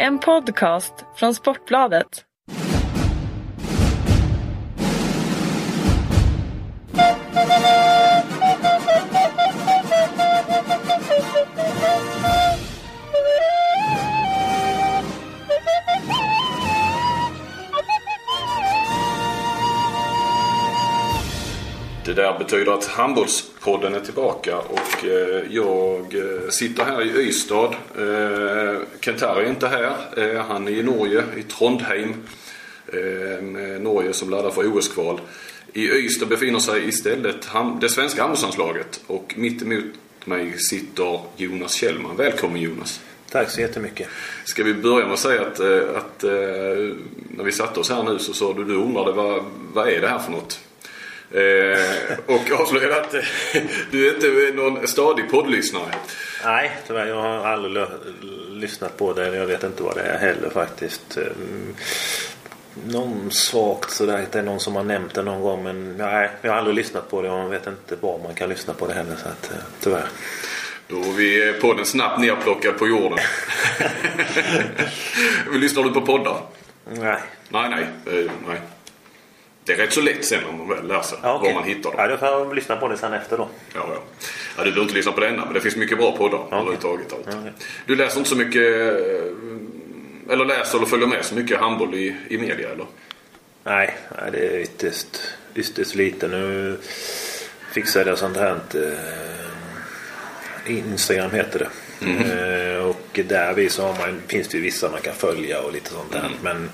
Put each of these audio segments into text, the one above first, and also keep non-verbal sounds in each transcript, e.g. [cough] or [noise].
En podcast från Sportbladet. Där betyder att Handbollspodden är tillbaka och eh, jag eh, sitter här i Ystad. Eh, Kent-Harry är inte här. Han är i Norge, i Trondheim. Norge som laddar för OS-kval. I Ystad befinner sig istället det svenska handbollslandslaget och mitt emot mig sitter Jonas Kjellman. Välkommen Jonas! Tack så jättemycket. Ska vi börja med att säga att, att när vi satte oss här nu så sa du, du undrade vad, vad är det här för något? Eh, och avslöjade att eh, du är inte någon stadig poddlyssnare. Nej, tyvärr. Jag har aldrig lyssnat på det. Jag vet inte vad det är heller faktiskt. Mm, Någon svagt sådär. Det är någon som har nämnt det någon gång. Men nej, jag har aldrig lyssnat på det och jag vet inte var man kan lyssna på det heller. Så att, eh, tyvärr. Då är vi podden snabbt nerplockad på jorden. [laughs] Lyssnar du på poddar? Nej. Nej, nej, eh, nej. Det är rätt så lätt sen om man väl lär sig Ja, okej. var man hittar dem. Ja, då får jag lyssna på det sen efter då. Ja, ja. ja, du behöver inte lyssna på denna, men det finns mycket bra poddar överhuvudtaget. Allt. Okej. Du läser inte så mycket, eh, eller läser eller följer med så mycket handboll i, i media eller? Nej, det är ytterst, ytterst lite. Nu fixade jag sånt här. Eh, Instagram heter det. Eh, och där så har man, finns det ju vissa man kan följa och lite sånt där. Men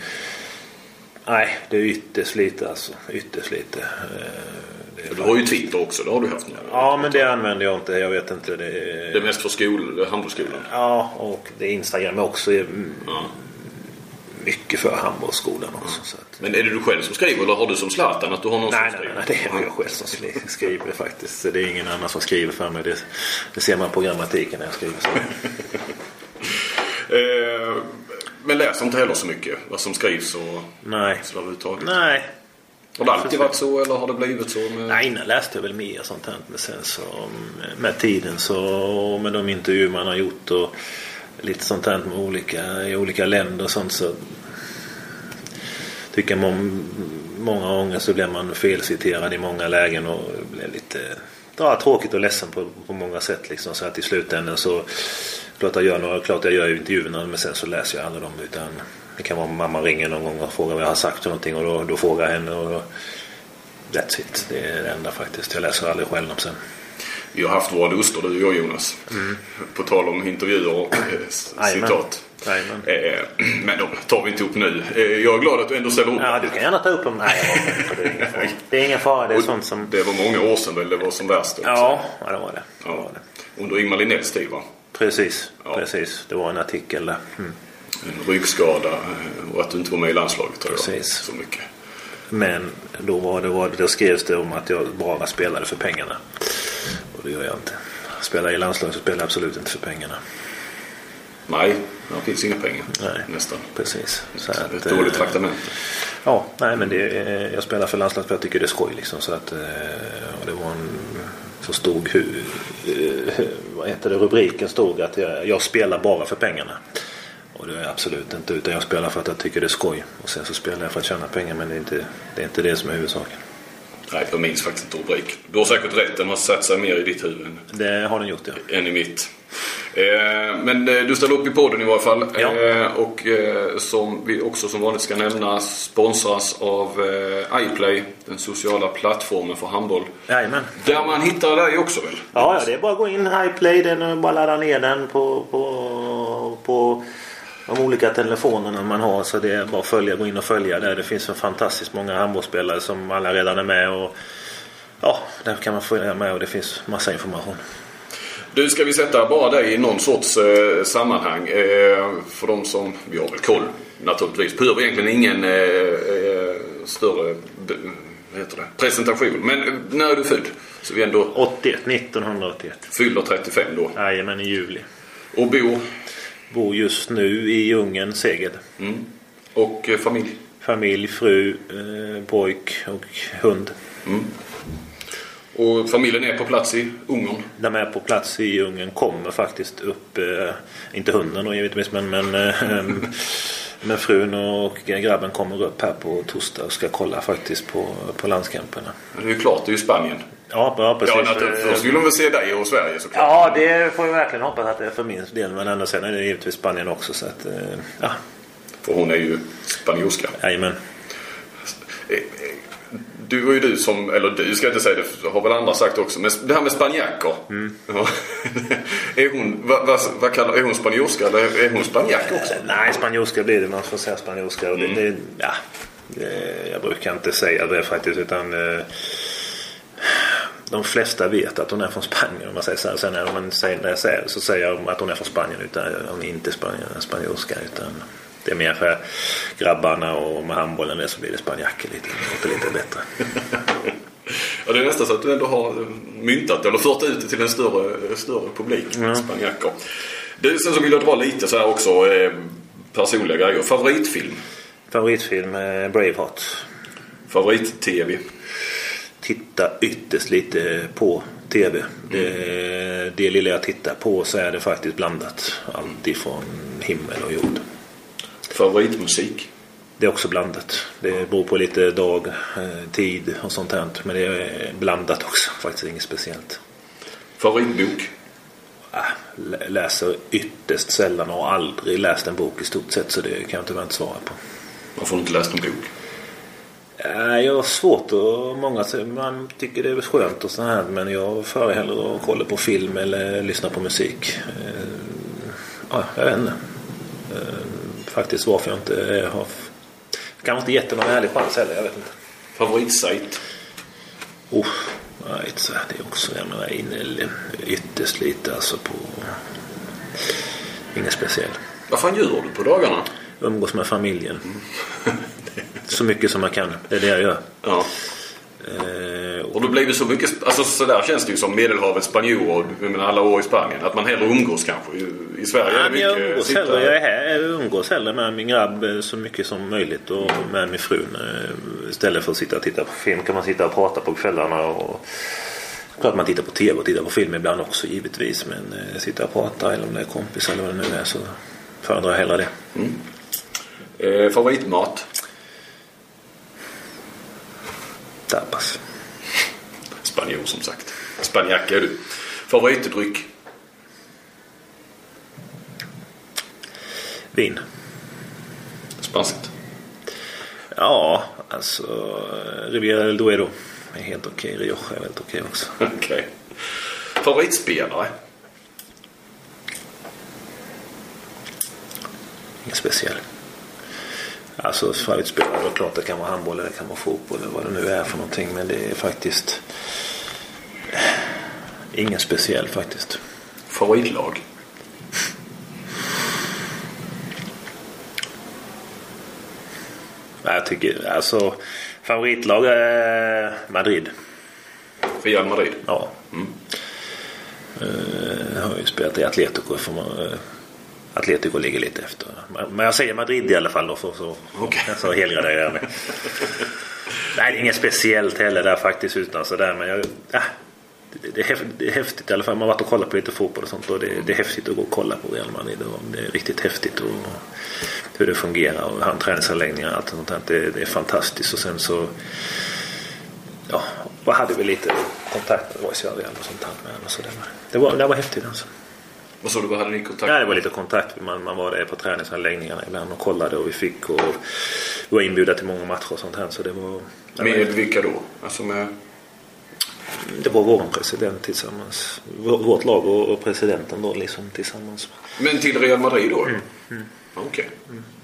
nej, det är ytterst lite alltså. Ytterst lite. Eh, Du har ju Twitter också, det har du haft nu. Ja, men det använder jag inte. Jag vet inte. Det är... Det är mest för skol, handbollsskolan. Ja, och det är Instagram också. är Ja. Mycket för handbollsskolan också. Så att... Men är det du själv som skriver eller har du som Zlatan att du har någon Nej, som nej, skriver? nej, det är jag själv som skri- skriver faktiskt. Det är ingen annan som skriver för mig. Det, det ser man på grammatiken när jag skriver. Så. [laughs] Eh, men läser inte heller så mycket vad som skrivs och Nej. så överhuvudtaget. Nej. Har det alltid varit så eller har det blivit så? Med... Nej, innan läste jag väl mer sånt här. Men sen så med tiden så och med de intervjuer man har gjort och lite sånt här med olika, i olika länder och sånt så tycker man många gånger så blir man felciterad i många lägen och blir lite ja, tråkigt och ledsen på, på många sätt. Liksom. Så att i slutändan så klart jag gör några, klart jag gör ju intervjuerna men sen så läser jag aldrig dem utan det kan vara mamma ringer någon gång och frågar vad jag har sagt för någonting och då, då frågar jag henne och då, That's it. Det är det enda faktiskt. Jag läser aldrig själv dem sen. Vi har haft våra duster du och jag Jonas. På tal om intervjuer och eh, Mm. Citat. Jajamän. Eh, men de tar vi inte upp nu. Eh, jag är glad att du ändå ställer upp. Ja, du kan gärna ta upp dem. Nej, det är ingen fara. Det är Och sånt som... Det var många år sedan väl det var som värst. också. Ja, ja det var det. det, Ja. var det. Under Ingmar Linnells tid va? Precis. Ja. Precis. Det var en artikel där. Mm. En ryggskada eh, och att du inte var med i landslaget tror jag. Precis. Så mycket. Men då, var det, var, då skrevs det om att jag bara spelade för pengarna. Och det gör jag inte. Spelar i landslaget så spelar jag absolut inte för pengarna. Nej, det finns inga pengar. Nej. Nästan. Precis. Så Ett att, dåligt eh, traktamente. Ja, nej men det, eh, jag spelar för landslaget för jag tycker det är skoj liksom. Så att, och det var en, så stod hur, eh, vad heter det, rubriken stod att jag, jag spelar bara för pengarna. Och det är jag absolut inte utan jag spelar för att jag tycker det är skoj. Och sen så spelar jag för att tjäna pengar men det är inte det, är inte det som är huvudsaken. Nej, jag minns faktiskt inte rubriken. Du har säkert rätt. Den har satt sig mer i ditt huvud än, Det har den gjort ja. än i mitt. Eh, men eh, du ställer upp i podden i varje fall. Ja. Eh, och eh, som vi också som vanligt ska nämna sponsras av iPlay. Den sociala plattformen för handboll. Jajamän. Där man hittar dig också väl? Ja, ja, det är bara att gå in iPlay. Den bara ladda ner den på, på, på de olika telefonerna man har. Så det är bara att följa, gå in och följa där. Det finns så fantastiskt många handbollsspelare som alla redan är med. Och, ja, där kan man följa med och det finns massa information. Du, ska vi sätta bara dig i någon sorts eh, sammanhang? Eh, för de som, vi har väl koll naturligtvis. Behöver egentligen ingen eh, eh, större heter det? presentation. Men eh, när är du född? Så vi ändå 81, 1981. fyller 35 då. Jajamän, i juli. Och bor Bor just nu i Djungeln, Seged. mm. och eh, familj. Familj, fru, eh, pojk och hund. Och familjen är på plats i Ungern? De är på plats i Ungern. Kommer faktiskt upp, eh, inte hunden då givetvis men, men, eh, [laughs] men frun och grabben kommer upp här på torsdag och ska kolla faktiskt på, på landskamperna. Det är ju klart, det är ju Spanien. Ja, ja precis. Ja. Först vill de väl se dig och Sverige såklart. Ja, det får jag verkligen hoppas att det är för min del. Men ändå sen är det givetvis Spanien också. Så att, eh, ja, För hon är ju spanjorska. jajamän. Eh, eh, Du och ju du som, eller du ska jag inte säga det, har väl andra sagt också. Men det här med spanjacker. Ja. [laughs] är hon, vad, vad, vad kallar, är hon spanjorska eller är hon spanjack också? Nej, spanjorska blir det. Man får säga spanjorska. Och det, Mm. det, ja, det, jag brukar inte säga det faktiskt. Utan eh, de flesta vet att hon är från Spanien. Om man säger så här. Sen när, man säger, när jag säger så säger jag att hon är från Spanien. Utan hon är inte Spanien, spanjorska. Utan det är mer för grabbarna och med handbollen det så blir det spanjacker lite. Det låter lite bättre. [laughs] Ja, det är nästan så att du ändå har myntat eller fört ut det till en större, större publik. Spanjacker. Det, sen så vill jag dra lite så här också eh, personliga grejer. Favoritfilm? Favoritfilm eh, Braveheart. Favorit-TV? Titta ytterst lite på TV. Det, det lilla jag tittar på så är det faktiskt blandat. Allt ifrån himmel och jord. Favoritmusik? Det är också blandat. Det beror på lite dag, eh, tid och sånt här. Men det är blandat också. [laughs] Faktiskt inget speciellt. Favoritbok? Ah, lä- läser ytterst sällan och har aldrig läst en bok i stort sett. Så det kan jag tyvärr inte svara på. Varför har du inte läst en bok? Jag har svårt och många säger- man tycker det är skönt och så här men jag föredrar hellre att kolla på film eller lyssna på musik. Eh, Ja, jag vet inte. Eh, Faktiskt varför jag inte har kanske inte gett det någon ärlig chans heller. Jag vet inte. Favoritsajt? Oh, nej, det är också jag menar, inne ytterst lite alltså på inget speciellt. Vad fan gör du på dagarna? Umgås med familjen. [laughs] Så mycket som man kan. Det är det jag gör. Ja. Eh, Och då blir det så mycket, alltså sådär känns det ju som Medelhavets spanjorer, jag menar alla år i Spanien. Att man hellre umgås kanske. I, Sverige är Ja, det men jag mycket umgås sitta- hellre, jag är här, jag umgås hellre med min grabb eh, så mycket som möjligt och med min fru. eh, Istället för att sitta och titta på film kan man sitta och prata på kvällarna. Och, klart man tittar på tv och tittar på film ibland också givetvis. Men eh, sitta och prata eller om det är kompis eller vad det nu är så föredrar jag hellre det. Eh, favoritmat? Tapas. Spanjor som sagt. Spanjack är du. Favoritdryck? Vin. Spanskt. Ja, alltså Riviera del Duero är helt okej. Rioja är väldigt okej också. [laughs] Okej. Favoritspelare? Inget speciell. Alltså favoritspelare, det är klart det kan vara handboll eller det kan vara fotboll eller vad det nu är för någonting. Men det är faktiskt ingen speciell faktiskt. Favoritlag? Jag tycker alltså favoritlag är Madrid. Real Madrid? Ja. Eh, Jag har ju spelat i Atletico. För eh, Atletico ligger lite efter. Men jag säger Madrid i alla fall då. För så, Okej. [laughs] så helgar jag med. Nej, det är inget speciellt heller där faktiskt. Utan sådär. Men jag, ja, det, det, är häftigt, det är häftigt i alla fall. Man har varit och kollat på lite fotboll och sånt. Och det, det är häftigt att gå och kolla på Real Madrid. Och det är riktigt häftigt. Och hur det fungerar. Och han träningsanläggningar och allt sånt där. Det, det är fantastiskt. Och sen så ja, vad hade vi lite kontakt med Voice Real och sånt här med och så det, var, det, var, det var häftigt alltså. Vad sa du? Vad hade ni kontakt Ja, det var lite kontakt. Man, man var där på träningsanläggningarna ibland och kollade och vi fick och vi var inbjudna till många matcher och sånt här. Så det var, Med var, vilka då? Alltså med... det var vår president tillsammans. Vår- Vårt lag och, presidenten då liksom tillsammans. Men till Real Madrid då? Mm, Okej.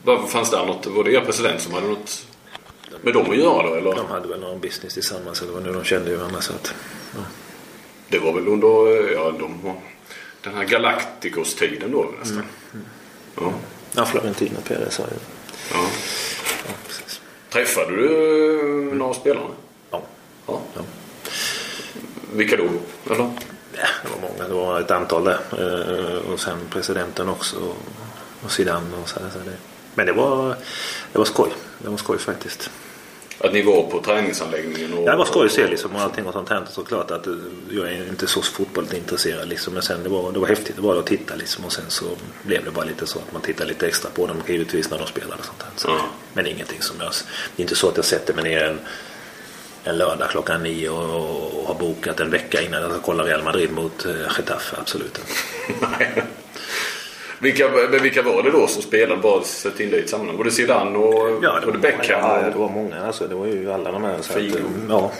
Vad Fanns där något? Var det er president som hade något med dem att göra då? Eller? De hade väl någon business tillsammans eller vad nu de kände ju varandra. Så att, ja. Det var väl under ja, de, den här Galacticos-tiden då nästan? Mm, Ja. ja, Florentino Perez sa ju. ja. Ja, precis. Träffade du eh, några spelare? Ja. Ja. Ja. Vilka då? Eller? Ja, det var många. Det var ett antal där. Eh, Och sen presidenten också. och- Zidane och så, här, så det. Men det var, det var skoj. Det var skoj faktiskt. Att ni var på träningsanläggningen. Och, Ja, det var skoj att se liksom och allting och sånt här. Såklart att eh, jag är inte så fotbolligt intresserad liksom. Men sen det var, det var häftigt det var att titta liksom. Och sen så blev det bara lite så att man tittar lite extra på dem givetvis när de spelar och sånt här. Så, Ja. Men ingenting som jag... Det är inte så att jag sätter mig ner en, en lördag klockan nio och, och har bokat en vecka innan jag ska kolla Real Madrid mot eh, Getafe. Absolut inte. [laughs] Vilka, men vilka var det då som spelade? Bara sätt in det i ett sammanhang. Var det Zidane och var det Beckham? Ja, och- det var många. Alltså, det var ju alla de här. Så att, ja.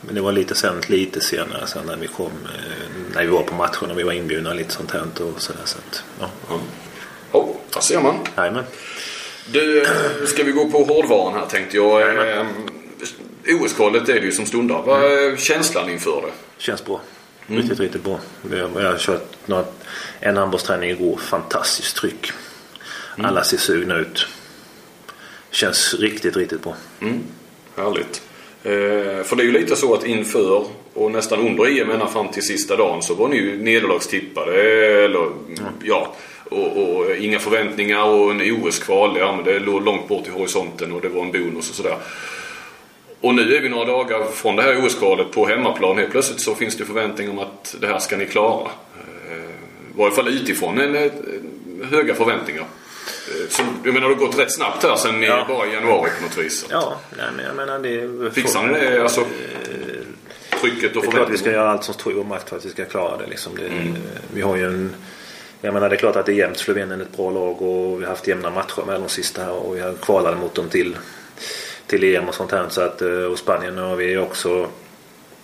Men det var lite sen, lite senare sen när vi kom. eh, När vi var på matcherna. Vi var inbjudna lite sånt här och sådär. Så att, ja. Ja. Oh, där ser man. Jajamän. Du, eh, ska vi gå på hårdvaran här tänkte jag. Eh, OS-kvalet är det ju som stundar. Vad är känslan inför det? Känns bra. Riktigt, riktigt bra. Jag, har kört några, en handbollsträning igår. Fantastiskt tryck. Alla ser sugna ut. Känns riktigt, riktigt bra. Mm. Härligt. Eh, för det är ju lite så att inför och nästan under EM ända fram till sista dagen så var ni ju nederlagstippade. Eller, ja, och, och inga förväntningar och en OS-kval. Ja, men det låg långt bort i horisonten och det var en bonus och sådär. Och nu är vi några dagar från det här OS-kvalet på hemmaplan. Helt plötsligt så finns det förväntningar om att det här ska ni klara. Eh, I varje fall utifrån en, eh, höga förväntningar. Eh, Så, jag menar det har gått rätt snabbt här sen Ja. bara i januari på något vis. Ja, nej, men jag menar det... Fixar ni det? Alltså, trycket och Det är klart vi ska förväntningarna? göra allt som står i vår makt för att vi ska klara det. Liksom. det Vi har ju en... Jag menar det är klart att det är jämnt. Slovenien är ett bra lag och vi har haft jämna matcher med de sista här och har kvalade mot dem till, till EM och sånt här. Så att, eh, och Spanien har vi också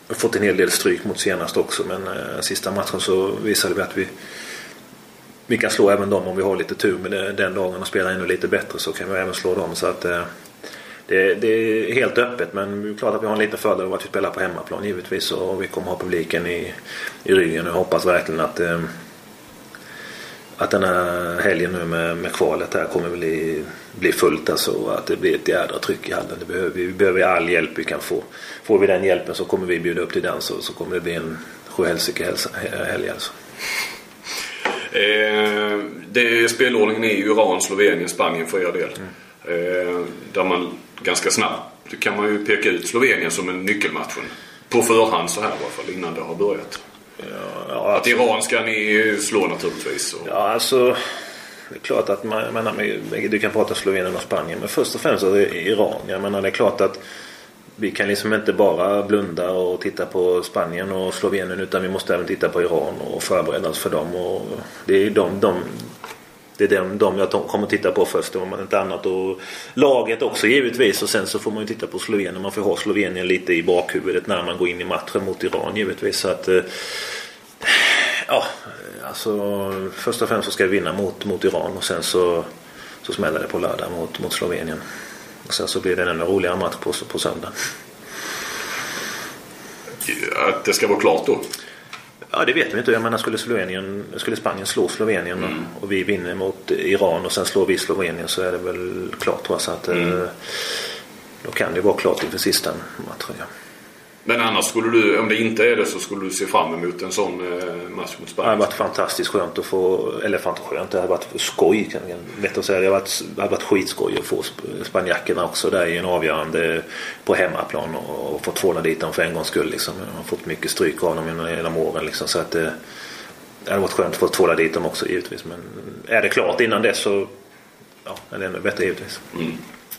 fått en hel del stryk mot senast också. Men eh, sista matchen så visade vi att vi vi kan slå även dem om vi har lite tur med det, eh, den dagen och spelar ännu lite bättre så kan vi även slå dem. Så att, eh, det, det är helt öppet men det är klart att vi har en liten fördel av att vi spelar på hemmaplan givetvis och vi kommer ha publiken i, i ryggen. Jag hoppas verkligen att, eh, att den här helgen nu med, med kvalet här kommer bli, bli fullt alltså och att det blir ett jädra tryck i hallen. Det behöver, vi. behöver all hjälp vi kan få. Får vi den hjälpen så kommer vi bjuda upp till den så, så kommer det bli en sjuhelsike helg alltså. Eh, det, spelordningen är ju Iran, Slovenien, Spanien för er del. Mm. Eh, där man ganska snabbt kan man ju peka ut Slovenien som en nyckelmatchen. På förhand så här i alla fall innan det har börjat. Ja, Att Iran ska ni slå naturligtvis. Och, Ja, alltså. Det är klart att man, menar, du kan prata Slovenien och Spanien. Men först och främst så är det Iran. Jag menar det är klart att vi kan liksom inte bara blunda och titta på Spanien och Slovenien. Utan vi måste även titta på Iran och förbereda oss för dem. Och det är de, de, det är de, de jag kommer kommer titta på först om inte annat. Och laget också givetvis. Och sen så får man ju titta på Slovenien. Man får ha Slovenien lite i bakhuvudet när man går in i matchen mot Iran givetvis. Så att, eh, Ja, alltså först och främst så ska vi vinna mot, mot Iran och sen så, så smäller det på lördag mot, mot Slovenien. Och sen så blir det en ännu roligare match på, på söndag. att det ska vara klart då. Ja, det vet vi inte. Jag menar, skulle, Slovenien, skulle Spanien slå Slovenien och, och vi vinner mot Iran och sen slår vi Slovenien så är det väl klart tror jag. Så att, eh, Då kan det vara klart inför sista matchen. Ja. Men annars skulle du, om det inte är det så skulle du se fram emot en sån eh, match mot Det hade Spanien. varit fantastiskt skönt att få, eller fan skönt, det hade varit skoj. kan jag att säga. Det hade varit, det hade varit skitskoj att få sp- spanjackerna också där i en avgörande på hemmaplan och, och få tvåla dit dem för en gångs skull. Liksom. Jag har fått mycket stryk av dem genom- åren. Liksom, så att det, det hade varit skönt att få tvåla dit dem också givetvis. Men är det klart innan dess så ja, är det ännu bättre givetvis. Mm.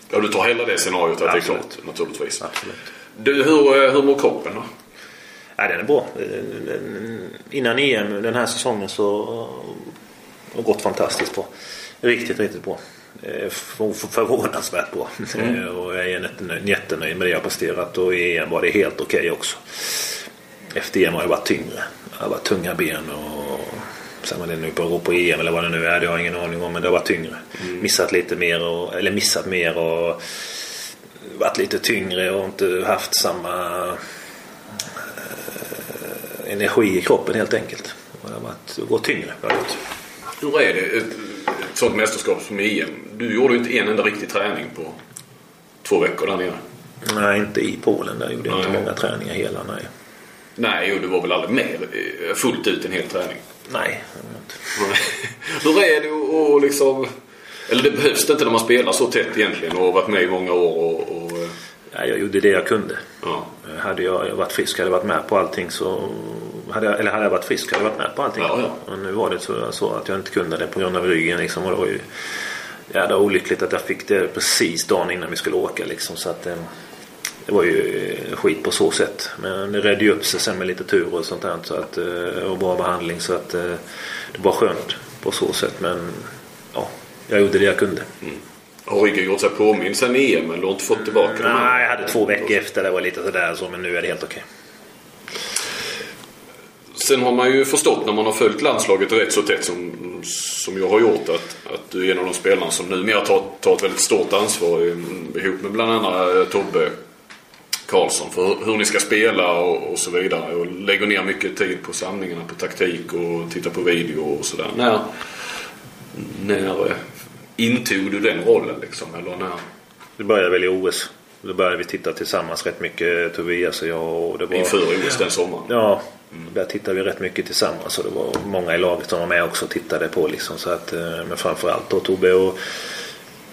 Ja, du tar hela det scenariot att Absolut. det är klart naturligtvis. Absolut. Du, hur, eh, hur mår kroppen då? Ja, den är bra. Innan EM den här säsongen så har det gått fantastiskt bra. Riktigt, riktigt bra. Eh, för- för- Förvånansvärt bra. Eh, Och jag är jättenöjd, med det jag presterat och i EM var det helt okej också. Efter EM har jag varit tyngre. Jag har varit tunga ben och sen vad det nu beror på EM eller vad det nu är, det har jag ingen aning om. Men det har varit tyngre. Missat lite mer och, eller missat mer och varit lite tyngre och inte haft samma eh, energi i kroppen helt enkelt. Det har varit, gått tyngre. Hur är det ett, sånt mästerskap som EM? Du gjorde ju inte en enda riktig träning på två veckor där nere. Nej, inte i Polen. Där gjorde jag inte många träningar hela. Nej, Nej, och du var väl aldrig med eh, fullt ut en hel träning? nej. det var jag inte. [laughs] Hur är det att liksom... Eller det behövs det inte när man spelar så tätt egentligen och varit med i många år och... och Ja, jag gjorde det jag kunde. Ja. Hade jag varit frisk hade jag varit med på allting så... Hade jag, eller hade jag varit frisk hade jag varit med på allting. Ja, ja. Och nu var det så, så att jag inte kunde det på grund av ryggen liksom. Och det var ju jävla olyckligt att jag fick det precis dagen innan vi skulle åka liksom. Så att... eh, Det var ju eh, skit på så sätt. Men det redde ju upp sig sen med lite tur och sånt där. Så att, eh, och bra behandling. Så att eh, det var skönt på så sätt. Men ja, jag gjorde det jag kunde. Har ryggen gjort sig påmind sen EM eller inte fått tillbaka här? Nej, jag hade två veckor efter. Det var lite sådär så. Men nu är det helt okej. Sen har man ju förstått när man har följt landslaget rätt så tätt som, som jag har gjort att, att du är en av de spelarna som numera tar, tar ett väldigt stort ansvar ihop med bland annat eh, Tobbe Karlsson för hur, ni ska spela och, och så vidare. Och lägger ner mycket tid på samlingarna på taktik och tittar på video och sådär. När, när intog du den rollen liksom? Eller när? Det började väl i OS. Då började vi titta tillsammans rätt mycket Tobias och jag. Och det var, Inför OS den sommaren? Ja, där tittade vi rätt mycket tillsammans. Och det var många i laget som var med också och tittade på. Liksom, så att, eh, men framförallt då Tobbe och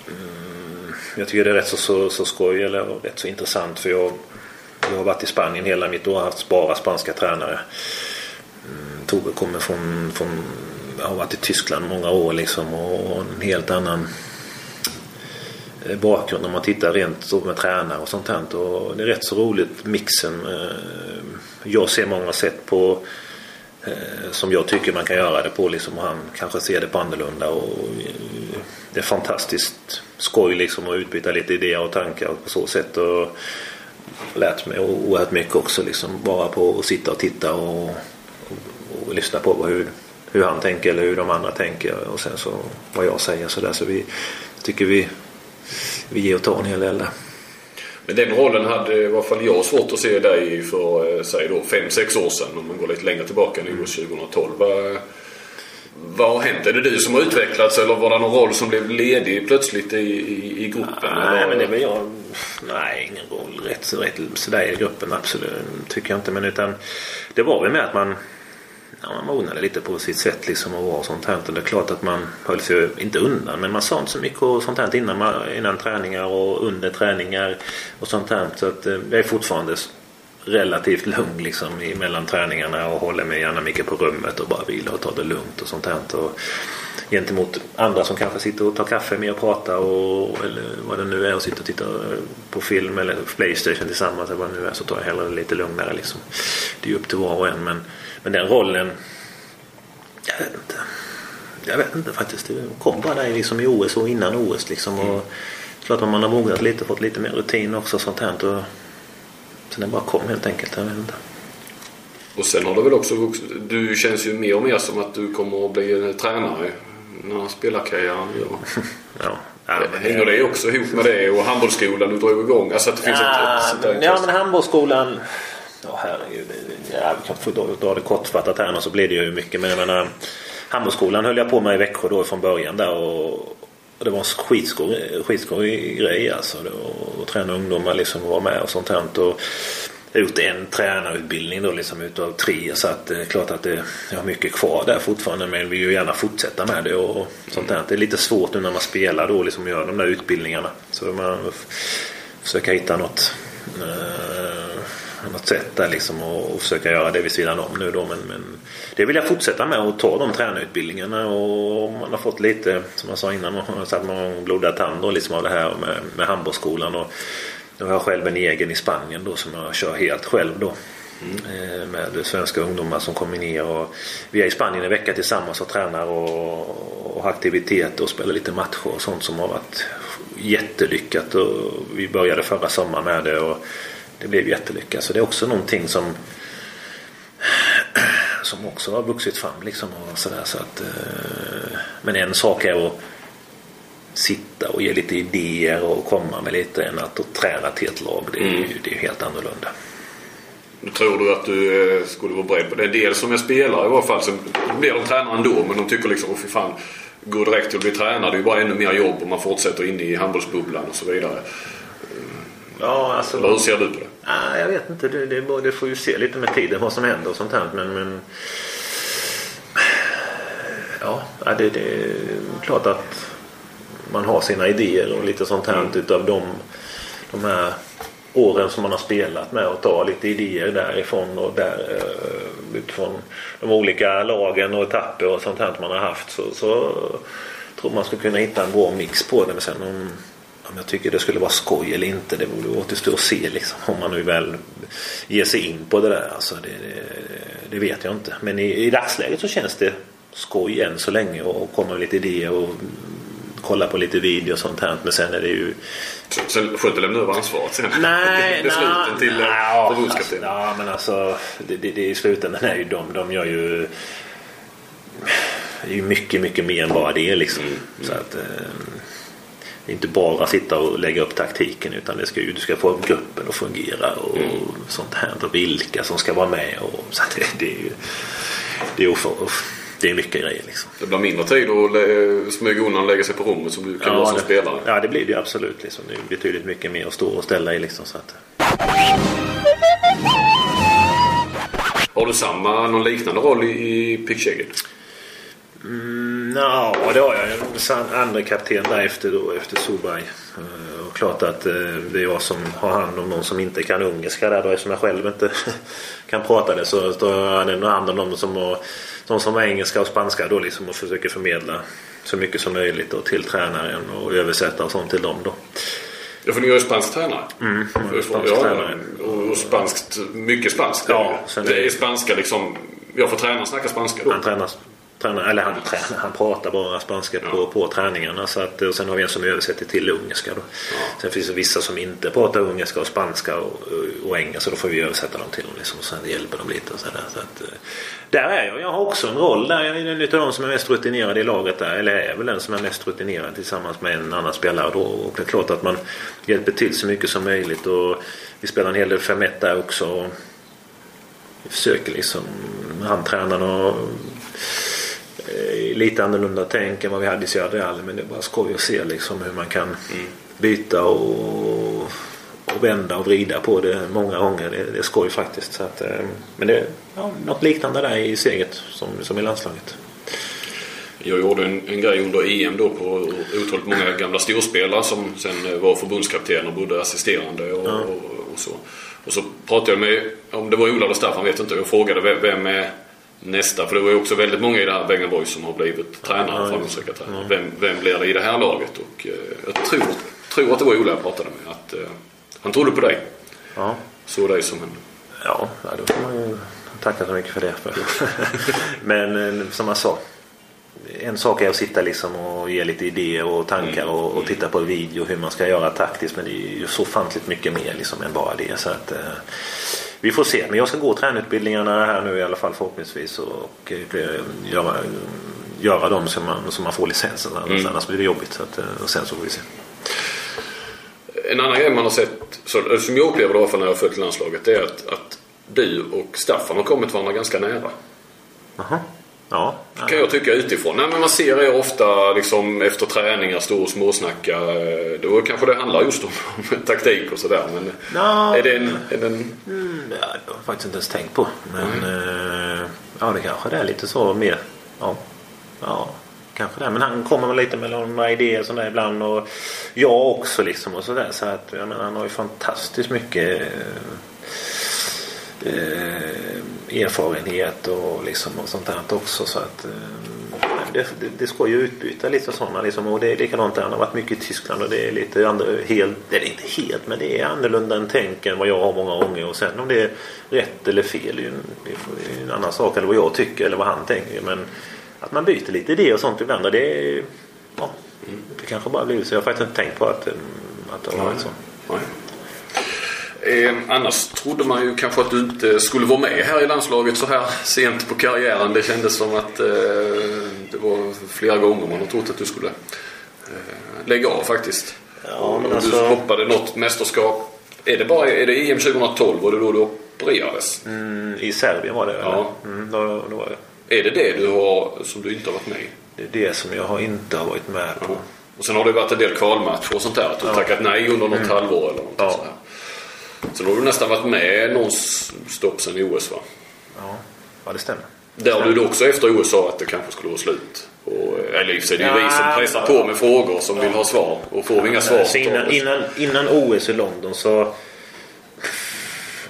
mm, jag tycker det är rätt så, så, så skoj eller rätt så intressant för jag, jag har varit i Spanien hela mitt år och haft bara spanska tränare. Mm, Tobbe kommer från, från har varit i Tyskland många år liksom och en helt annan eh, bakgrund om man tittar rent så med tränare och sånt här. Och det är rätt så roligt mixen. Eh, jag ser många sätt på eh, som jag tycker man kan göra det på liksom och han kanske ser det på annorlunda. Och det är fantastiskt skoj liksom att utbyta lite idéer och tankar på så sätt. Och lärt mig oerhört mycket också liksom bara på att sitta och titta och, och, och lyssna på hur, hur han tänker eller hur de andra tänker och sen så vad jag säger så där. Så vi tycker vi, vi ger och tar en hel del där. Men den rollen hade i alla fall jag svårt att se dig i för, eh, säg då, 5-6 år sedan. Om man går lite längre tillbaka OS 2012. Vad, vad har hänt? Är det du som har utvecklats eller var det någon roll som blev ledig plötsligt i, i, i gruppen? Nej, eller? men det väl jag. Nej, ingen roll. Rätt, så- rätt sådär i gruppen absolut. Tycker jag inte. Men utan det var väl med att man ja, man mognade lite på sitt sätt liksom och var sånt här. Och det är klart att man höll sig inte undan. Men man sa inte så mycket och sånt här innan, man- innan träningar och under träningar och sånt här. Så att eh, jag är fortfarande relativt lugn liksom mellan träningarna och håller mig gärna mycket på rummet och bara vilar och tar det lugnt och sånt här. Och gentemot andra som kanske sitter och tar kaffe med och pratar och eller vad det nu är och sitter och tittar eh, på film eller Playstation tillsammans eller vad det nu är så tar jag hellre det lite lugnare liksom. Det är ju upp till var och en men, men den rollen jag vet inte. Jag vet inte faktiskt. Det kom bara där liksom i OS och innan OS liksom. Och klart att man har mognat lite fått lite mer rutin också och sånt här. Och sen det bara kom helt enkelt. Jag vet inte. Och sen har du väl också vuxit. Du känns ju mer och mer som att du kommer att bli en tränare när spelarkarriären gör. Ja. Ja, Hänger det också ihop med det och handbollsskolan du drog igång? Alltså att det finns ett, ett sånt där Ja, men handbollsskolan. Ja, herregud. Ja, vi kan få dra, dra det kortfattat här och så blir det ju mycket. Men jag menar, handbollsskolan höll jag på med i Växjö då från början där. Och, och det var en skitskoj, skitskoj grej alltså. Att träna ungdomar liksom och vara med och sånt här. Och jag har gjort en tränarutbildning då liksom utav tre. Så att det är klart att det, jag har mycket kvar där fortfarande. Men vill ju gärna fortsätta med det och sånt där. Det är lite svårt nu när man spelar då liksom gör de där utbildningarna. Så man försöker försöka hitta något eh, något sätt där liksom och, och försöka göra det vid sidan om nu då. Men, men det vill jag fortsätta med och ta de tränarutbildningarna och man har fått lite, som jag sa innan, man har satt någon blodad tand liksom av det här med, med handbollsskolan. Och nu har jag själv en egen i Spanien då som jag kör helt själv då. Mm. Med svenska ungdomar som kommer ner och vi är i Spanien en vecka tillsammans och tränar och, och har aktiviteter och spelar lite matcher och sånt som har varit jättelyckat. Och vi började förra sommaren med det och det blev jättelyckat. Så det är också någonting som som också har vuxit fram liksom och sådär så att eh, men en sak är att sitta och ge lite idéer och komma med lite än att, att träna till ett lag. Det är ju det är helt annorlunda. Tror du att du eh, skulle vara beredd på det? Dels som jag spelar i varje fall så blir de tränare ändå men de tycker liksom åh fy fan gå direkt till att bli tränare det är ju bara ännu mer jobb och man fortsätter in i handbollsbubblan och så vidare. Ja, alltså. Eller hur ser du på det? Nej, jag vet inte. Det, det, det får ju se lite med tiden vad som händer och sånt här. Men, men ja, det, det är klart att man har sina idéer och lite sånt här utav de, de här åren som man har spelat med och ta lite idéer därifrån och där eh, utifrån de olika lagen och etapper och sånt här man har haft så, så tror man ska kunna hitta en bra mix på det. Men sen om, om jag tycker det skulle vara skoj eller inte det återstår att se liksom, om man nu väl ger sig in på det där. Alltså, det, det, det vet jag inte. Men i, i dagsläget så känns det skoj än så länge och komma med lite idéer och kolla på lite video och sånt här. Men sen är det ju... Sen sköter lämna över ansvaret sen? Nej, [laughs] Besluten till nej, eh, alltså, förbundskaptenen? ja, men alltså det, det, det, i slutändan är ju de, de gör ju det är ju mycket, mycket mer än bara det liksom. Mm, Så att, eh, inte bara sitta och lägga upp taktiken utan det ska ju, du ska få gruppen att fungera och Mm. sånt här. Och vilka som ska vara med. Och, så det, det är ju det är, oför, det är mycket grejer liksom. Det blir mindre tid att smyga undan och lägga sig på rummet som du kan vara som det, spelare. ja, det blir det ju absolut. Liksom. Det är betydligt mycket mer att stå och ställa i. Liksom, så att, Har du samma, någon liknande roll i, i Pickshegget? Mm, ja, det har jag. Sen andra kapten där efter, då, efter Solberg. Eh, Och klart att eh, det är jag som har hand om någon som inte kan ungerska där då eftersom jag själv inte [laughs] kan prata det så står jag den hand om de som har de som har engelska och spanska då liksom och försöker förmedla så mycket som möjligt då till tränaren och översätta och sånt till dem då. Ja, för ni är ju spansk tränare. Mm, jag spansk ja, tränare. Och, och spanskt, mycket spanskt. Ja, det är- spanska liksom. Ja, för tränaren snackar spanska då. Han tränar, tränar eller han, tränar, han pratar bara spanska på, på träningarna. Så att, och sen har vi en som översätter till ungerska. Då. Sen finns det vissa som inte pratar ungerska och spanska och, och engelska. Då får vi översätta dem till dem. Liksom, och sen hjälper de lite. Och så där. Så att, eh, där är jag. Jag har också en roll där. Jag är en av de som är mest rutinerad i laget där. Eller är väl den som är mest rutinerad tillsammans med en annan spelare. Då. Och det är klart att man hjälper till så mycket som möjligt. Och vi spelar en hel del 5 där också. Och vi försöker liksom. Han tränaren och lite annorlunda tänk än vad vi hade i Södra Real. Men det är bara skoj att se liksom hur man kan byta och, och vända och vrida på det många gånger. Det, det är skoj faktiskt. Så att, eh, men det är ja, något liknande där i seget som, som i landslaget. Jag gjorde en, en grej under EM då på otroligt många gamla storspelare som sen var förbundskapten och bodde assisterande och, och, och så. Och så pratade jag med, om det var Ola eller Staffan vet jag inte, jag frågade vem, vem är nästa? För det var ju också väldigt många i det här Wengen Boys som har blivit tränare, Ja, framgångsrika tränare. Vem, vem blir det i det här laget? Och eh, jag tror, tror att det var Ola jag pratade med. Att, eh, han trodde på dig. Ja, Såg dig som en... ja då får man ju tacka så mycket för det. [laughs] Men eh, som jag sa. En sak är att sitta liksom och ge lite idéer och tankar och, och titta på video hur man ska göra taktiskt. Men det är ju så ofantligt mycket mer liksom än bara det. Så att, eh, vi får se. Men jag ska gå tränutbildningarna här nu i alla fall förhoppningsvis. Och eh, göra, göra dem så man, så man får licensen. Annars, annars blir det jobbigt. Så att, eh, och sen så får vi se. En annan grej man har sett, så, som jag upplever det i alla fall när jag har följt landslaget, det är att, att du och Staffan har kommit varandra ganska nära. Jaha. Ja. Kan jag tycka utifrån. Nej, men man ser er ofta liksom, efter träningar stå och småsnacka. Eh, Då kanske det handlar just om, om [laughs] taktik och sådär. Men Ja. är det en... Är det en Mm, ja, det har jag faktiskt inte ens tänkt på. Men eh, ja, det kanske det är lite så mer. Ja, ja kanske det. Men han kommer med lite med några idéer sådär ibland. Och jag också liksom och sådär. Så att jag menar, han har ju fantastiskt mycket eh, erfarenhet och liksom och sånt där också. Så att eh, det, det, det ska ju utbyta lite sådana liksom. Och det är likadant där. Han har varit mycket i Tyskland och det är lite andra, helt, det är inte helt men det är annorlunda än tänk än vad jag har många gånger. Och sen om det är rätt eller fel är ju en, det är en annan sak. Eller vad jag tycker eller vad han tänker. Men att man byter lite idéer och sånt ibland. Och det är, ja, det kanske bara blir så. Jag har faktiskt inte tänkt på att, eh, att det har varit så. Eh, annars trodde man ju kanske att du inte skulle vara med här i landslaget så här sent på karriären. Det kändes som att eh, det var flera gånger man har trott att du skulle eh, lägga av faktiskt. Ja, men alltså- Du hoppade något mästerskap. Är det, bara, är det EM 2012? Var det då du opererades? Mm, I Serbien var det Ja. Mm, då, då var det. Är det det du har, som du inte har varit med i? Det är det som jag har inte har varit med på. Och sen har det varit en del kvalmatcher och sånt där. Att du har tackat nej under något halvår eller något Ja. sånt där. Sen har du nästan varit med någon stopp sen i OS va? Ja, ja det stämmer. Där du då också efter OS sa att det kanske skulle vara slut. Och, eller i och för sig, det är ju vi som Ja, pressar på med frågor som vill ha svar. Och får vi inga svar Så innan, tar vi- innan, innan OS i London så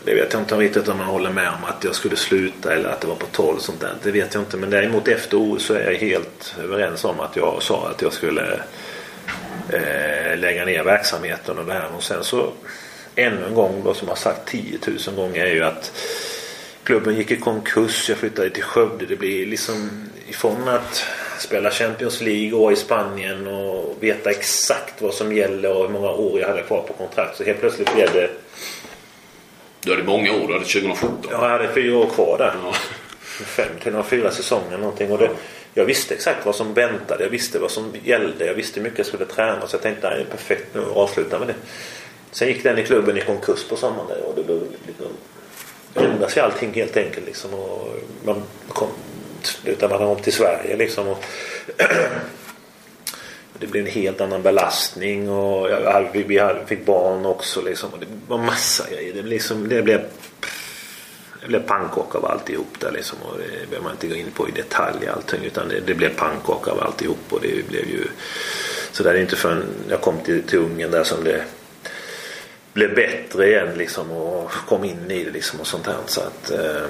det vet jag inte riktigt om man håller med om att jag skulle sluta eller att det var på 12 sånt där. Det vet jag inte. Men däremot efter OS så är jag helt överens om att jag sa att jag skulle eh, lägga ner verksamheten och det här. Och sen så ännu en gång då som jag sagt 10 000 gånger är ju att klubben gick i konkurs. Jag flyttade till Skövde. Det blir liksom ifrån att spela Champions League och i Spanien och veta exakt vad som gäller och hur många år jag hade kvar på kontrakt. Så helt plötsligt blev det... Du hade många år. Du hade 2017. Ja, jag hade fyra år kvar där. Ja. Fem till några fyra säsonger någonting. Och det, jag visste exakt vad som väntade. Jag visste vad som gällde. Jag visste hur mycket jag skulle träna. Så jag tänkte att det är perfekt nu att avsluta med det. Sen gick den i klubben i konkurs på sommaren där, och det blev liksom ändras sig allting helt enkelt liksom. Och man kom, utan man om till Sverige liksom. Och [clears throat] det blev en helt annan belastning och jag vi, vi fick barn också liksom. Och det var massa grejer. Det, liksom, det blev det blev pannkaka av alltihop där liksom. Och det behöver man inte gå in på i detalj allting. Utan det, det blev pannkaka av alltihop. Och det blev ju... Så där är inte förrän jag kom till, till Ungern där som det blev bättre igen liksom. Och kom in i det liksom och sånt här. Så att... Eh,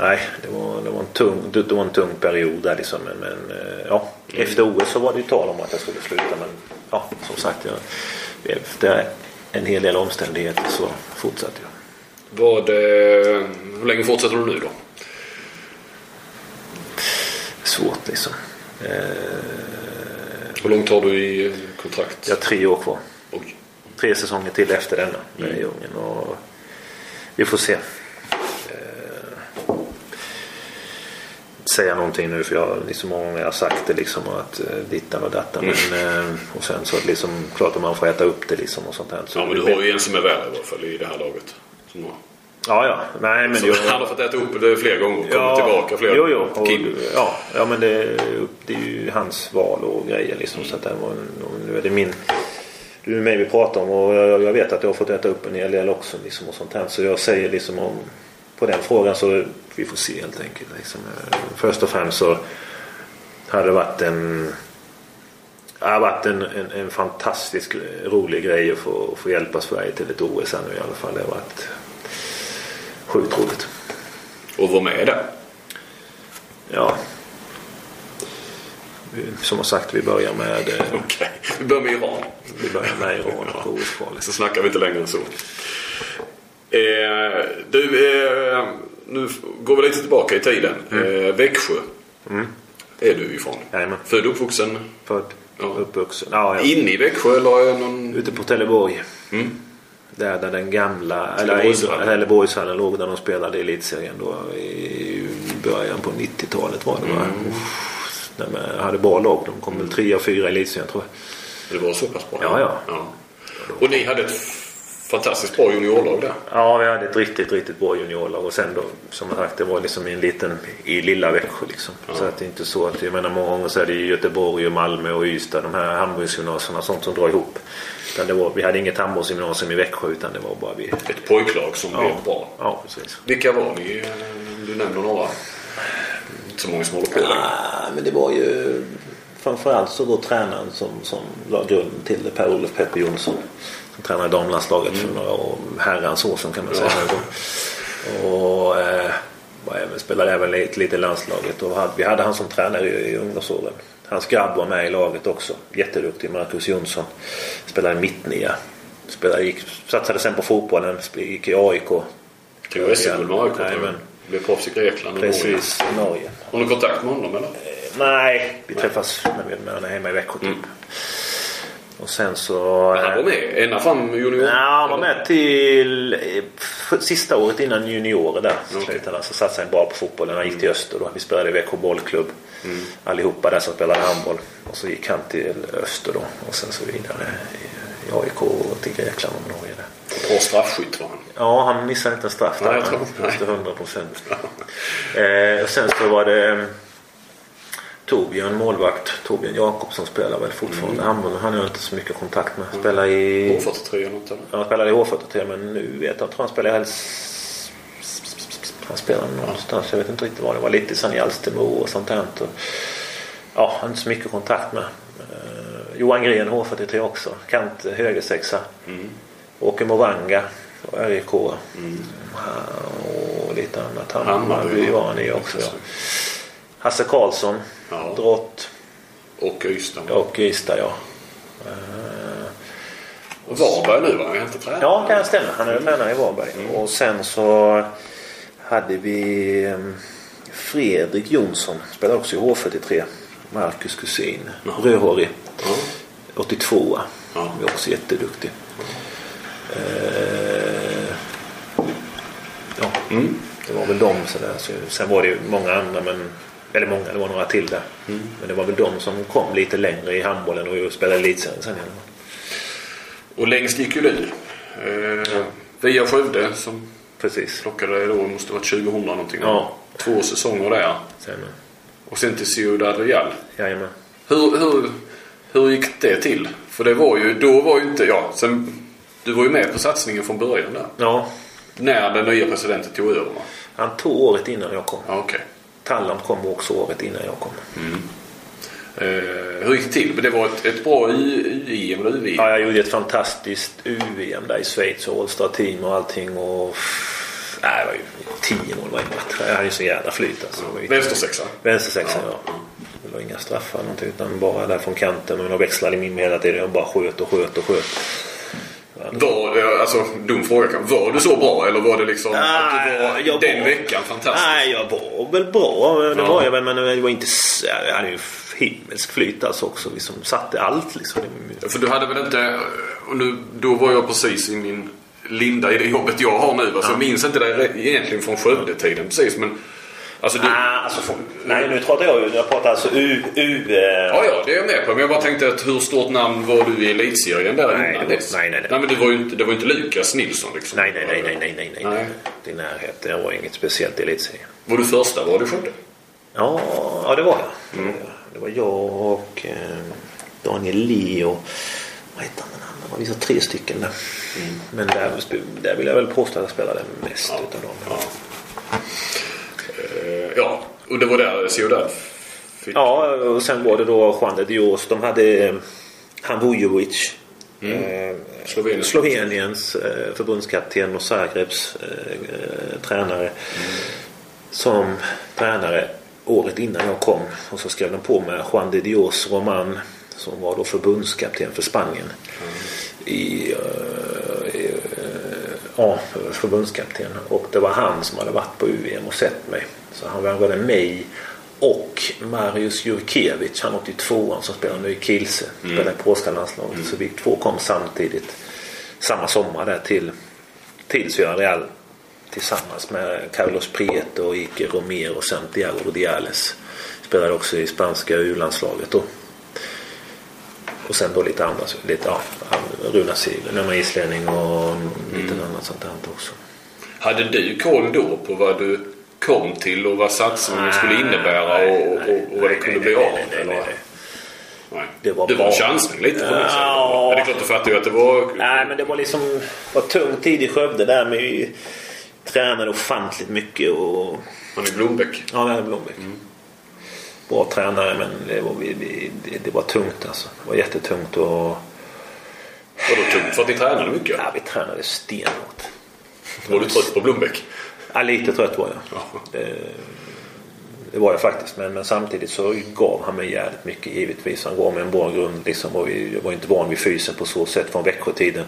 nej, det var, det, var en tung, det var en tung period där liksom. Men, men eh, ja, efter OS så var det ju tal om att jag skulle sluta. Men ja, som sagt. Jag, efter en hel del omständigheter så fortsatte jag. Vad, eh, hur länge fortsätter du nu då? Svårt liksom. Eh, Hur långt har du i kontrakt? jag har tre år kvar. Tre säsonger till efter denna med Mm. i Ungern. Och vi får se. Eh, säga någonting nu för jag har liksom många gånger har sagt det liksom att eh, dittan och dattan. Mm. Men, eh, och sen så liksom klart att man får äta upp det liksom och sånt där. Så Ja, men du har ju en som är värre i alla fall i det här laget. Som har, Ja, ja. Nej, men jag, han har fått äta upp det flera gånger och kommit tillbaka flera Jo, jo. Och, ja, ja, men det, det är ju hans val och grejer liksom. Så att det var, nu är det min... Det är mig vi pratar om och jag, jag vet att jag har fått äta upp en hel del också liksom och sånt här. Så jag säger liksom om... På den frågan så vi får se helt enkelt. Liksom. Först och främst så hade det varit en... Det har varit en, en, en fantastisk rolig grej att få, få hjälpa Sverige till ett OS här nu i alla fall. Det har varit sjukt roligt. Och var med där. Ja. Vi- Som har sagt, vi börjar med, eh, [laughs] Okej. Vi börjar med Iran. vi börjar med Iran och OS-kvalet. Så snackar vi inte längre än så. Eh, du, eh, nu går vi lite tillbaka i tiden. Eh, Växjö är du ifrån. Jajamän. Född och uppvuxen Född, Ja. uppvuxen. Ja, ja. inne i Växjö eller någon... Ute på Trelleborg. Mm. Där, där den gamla, Trelleborgshallen. Låg där de spelade i elitserien då i början på 90-talet var det va? Uff, jag hade bra lag. De kom väl tre och fyra i elitserien tror jag. Det var så pass bra? Ja, ja. Och ni hade ett fantastiskt bra juniorlag där. Ja, vi hade ett riktigt, riktigt bra juniorlag och sen då som sagt det var liksom i en liten, i lilla Växjö liksom. Så att det är inte så att, jag menar många gånger så är det ju Göteborg och Malmö och Ystad, de här handbollsgymnasierna och sånt som drar ihop. Utan det var, vi hade inget handbollsgymnasium i Växjö utan det var bara vi. Ett pojklag som blev bra. Ja, precis. Vilka var ni? du nämner några. Inte så många som håller på längre. Ah, men det var ju framförallt så då tränaren som, som la grunden till det, Per-Olof Peppe Jonsson. Som tränade damlandslaget för några år, herrans år sedan kan man säga. Och eh, var även, spelade även lite, lite i landslaget. Och hade, vi hade han som tränare i, i ungdomsåren. Hans grabb var med i laget också. Jätteduktig, Marcus Jonsson. Spelade mittnia. Spelade, gick, satsade sen på fotbollen, gick i AIK. Tog SM-guld med AIK. Blev proffs i Grekland och Norge. Precis, Norge. Har du kontakt med honom eller? Nej, vi träffas när vi är hemma i Växjö typ. Mm. Och sen så... Han var med ända fram junior? Ja, han var med till eh, sista året innan juniorer där. Så Okej. slutade han. Så satsade han bra på fotbollen. Han gick till Öster då. Vi spelade i Växjö bollklubb. Allihopa där som spelade handboll. Och så gick han till Öster då. Och sen så vidare i AIK och till Grekland och Norge där. Bra straffskytt var han. Ja, han missade inte en straff Nej, där. jag tror- Han efter 100 procent. eh, och sen så var det eh, Torbjörn, målvakt. Torbjörn Jakobsson spelar väl fortfarande handboll. Han har jag inte så mycket kontakt med. Spelar i... H43 eller något eller? Ja, han spelade i H43 men nu vet jag inte. Han spelar i. Han spelar någonstans. Jag vet inte riktigt var det var. Lite sen i Alstermo och sånt där. Ja, han har inte så mycket kontakt med. Eh, Johan Gren H43 också. Kant högersexa. Mm. Åke Moravanga och RIK. Mm. Och lite annat. Hammarby. Var han i också. Ja. Hasse Karlsson. Ja. Drott. Och Ystad. Och Ystad ja. Och Varberg nu va? Jag är inte tränare. Ja, det stämmer. Han är tränare i Varberg. Och sen så hade vi em, Fredrik Jonsson. Spelade också i H43. Marcus kusin. Ja. Rödhårig. Ja. 82 Ja. också jätteduktig. Eh, ja, Mm. det var väl de. Sådär. Så, sen var det ju många andra. Men, eller många, det var några till där. Mm. Men det var väl de som kom lite längre i handbollen och spelade elitserien sen. Och längst gick ju du. Eh, via Skövde som Precis. plockade dig då, måste varit 2000 någonting. Ja. Två säsonger där. Sen, Och sen till Ciudad Real. jajamän. Hur, hur, hur gick det till? För det var ju, då var ju inte, ja, sen, du var ju med på satsningen från början där. Ja, När den nya presidenten tog över va? han tog året innan jag kom. Ja, okej. Talland kom också året innan jag kom. Eh, hur gick det till? Men det var ett, ett bra UIM eller UVM? Ja, jag gjorde ett fantastiskt UVM där i Schweiz och All-Star team och allting. Och... Nej, det var ju tio mål varje match. Jag hade ju så jävla flyt alltså. Var ju- Vänstersexa? Vänstersexan, ja. Det var inga straffar eller någonting utan bara där från kanten. Men de växlade in mig hela tiden. Jag bara sköt och sköt och sköt. Var alltså dum fråga kanske. Var du så bra eller var det liksom var Nej, jag den var- veckan fantastisk? Nej, jag var väl bra. Det Ja. var jag väl. Men det var inte... s- Jag hade ju himmelsk flyt alltså också. Liksom satte allt liksom. För du hade väl inte, nu, då var jag precis i min linda i det jobbet jag har nu. Alltså, Jag minns inte det egentligen från Skövde-tiden precis men Alltså du, Ah, alltså, för, nej, nu pratar jag ju. Jag pratar alltså U... U eh, Ja, ja, det är jag med på. Men jag bara tänkte att hur stort namn var du i elitserien där Nej, innan dess? nej, nej, nej. Nej, men det var ju inte, det var inte Lukas Nilsson liksom. Nej, nej, nej, nej, nej, nej, nej. Nej. närhet. Det var inget speciellt i elitserien. Var du första? Var du Skövde? Ja, ja, det var jag. Det var jag och eh, Daniel Leo. Vad hette han? Vi var tre stycken där. Men där, där vill jag väl påstå att jag spelade mest utav dem. Ja. Eh, ja, och det var där Ciudad fick... Ja, och sen var det då Juan de Dios. De hade eh, han Vujovic. Eh, Slovenien. Sloveniens eh, förbundskapten och Zagrebs eh, tränare. Som tränare året innan jag kom. Och så skrev de på med Juan de Dios Roman. Som var då förbundskapten för Spanien. Eh, i, ja, förbundskapten. Och det var han som hade varit på UVM och sett mig. Så han värvade mig och Marius Jurkevic, han 82 som spelar nu i Kielce. Spelar i polska landslaget. Så vi två kom samtidigt. Samma sommar där till, till Ciudad Real. Tillsammans med Carlos Prieto och Ike Romero och Santiago Rudiales. Spelade också i spanska U-landslaget då. Och sen då lite andra. Lite, ja, Runa Sigurd, islänning och lite annat sånt där också. Hade du koll då på vad du kom till och vad satsningen skulle innebära Nej, och, och, nej, och vad det nej, kunde nej, bli nej, av? nej, nej, eller? nej. Nej. Det var det var en chansning lite på sättet. Ja. Men det är klart, du fattar ju att det var... Nej, men det var liksom var tung tid i Skövde där. Vi tränade ofantligt mycket. Och, Han är Blombeck. ja, det är Blombeck. Bra tränare, men det var, det, det var tungt alltså. Det var jättetungt. Och, Var då tungt för att ni tränade mycket? ja, vi tränade stenhårt. Var du trött på Blombeck? Ja, lite trött var jag. Ja. Det, det var jag faktiskt. Men, men samtidigt så gav han mig jävligt mycket givetvis. Han gav mig en bra grund. Liksom, och vi, jag var inte van vid fysen på så sätt från Växjötiden.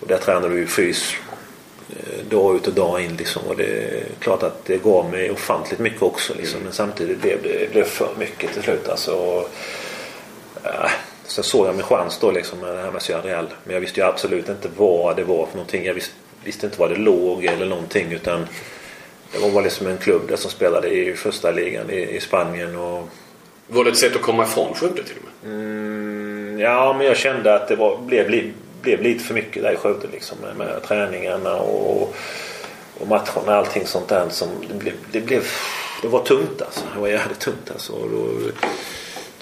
Och där tränade vi fys dag ut och dag in. Liksom. Och det är klart att det gav mig ofantligt mycket också. Liksom. Men samtidigt blev det, blev för mycket till slut. Alltså, och, äh, sen såg jag min chans då liksom, med det här med Real. Men jag visste ju absolut inte vad det var för någonting. Jag visste, visste inte var det låg eller någonting. Utan det var liksom en klubb där som spelade i första ligan i, i Spanien. Och, Var det ett sätt att komma ifrån Skövde till och med? mm, ja, men jag kände att det var, blev, blev, lite för mycket där i Skövde. Liksom, med, med träningarna och, och matcherna och allting sånt där. Som det, blev, det, blev, det var tungt alltså. Det var jävligt tungt alltså. Och då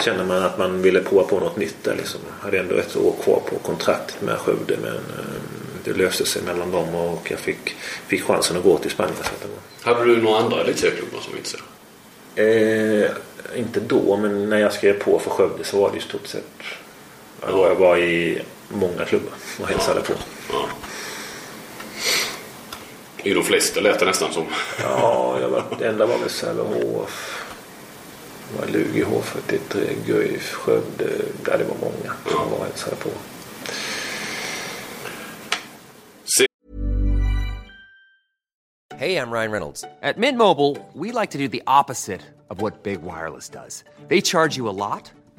kände man att man ville prova på något nytt där. Liksom. Jag hade ändå ett år kvar på kontraktet med Skövde. Men eh, det löste sig mellan dem och jag fick, fick chansen att gå till Spanien. Hade du några andra elitserieklubbar som inte Eh, inte då, men när jag skrev på för Skövde så var det i stort sett... Då jag var i många klubbar och hälsade på. Ja. I de flesta lät det nästan som. Ja, jag var, det enda var väl Sävehof. Det var Lugi H43, Guif, Skövde. Ja, det var många som var och hälsade på. Hey, I'm Ryan Reynolds. At Mint Mobile, we like to do the opposite of what Big Wireless does. They charge you a lot,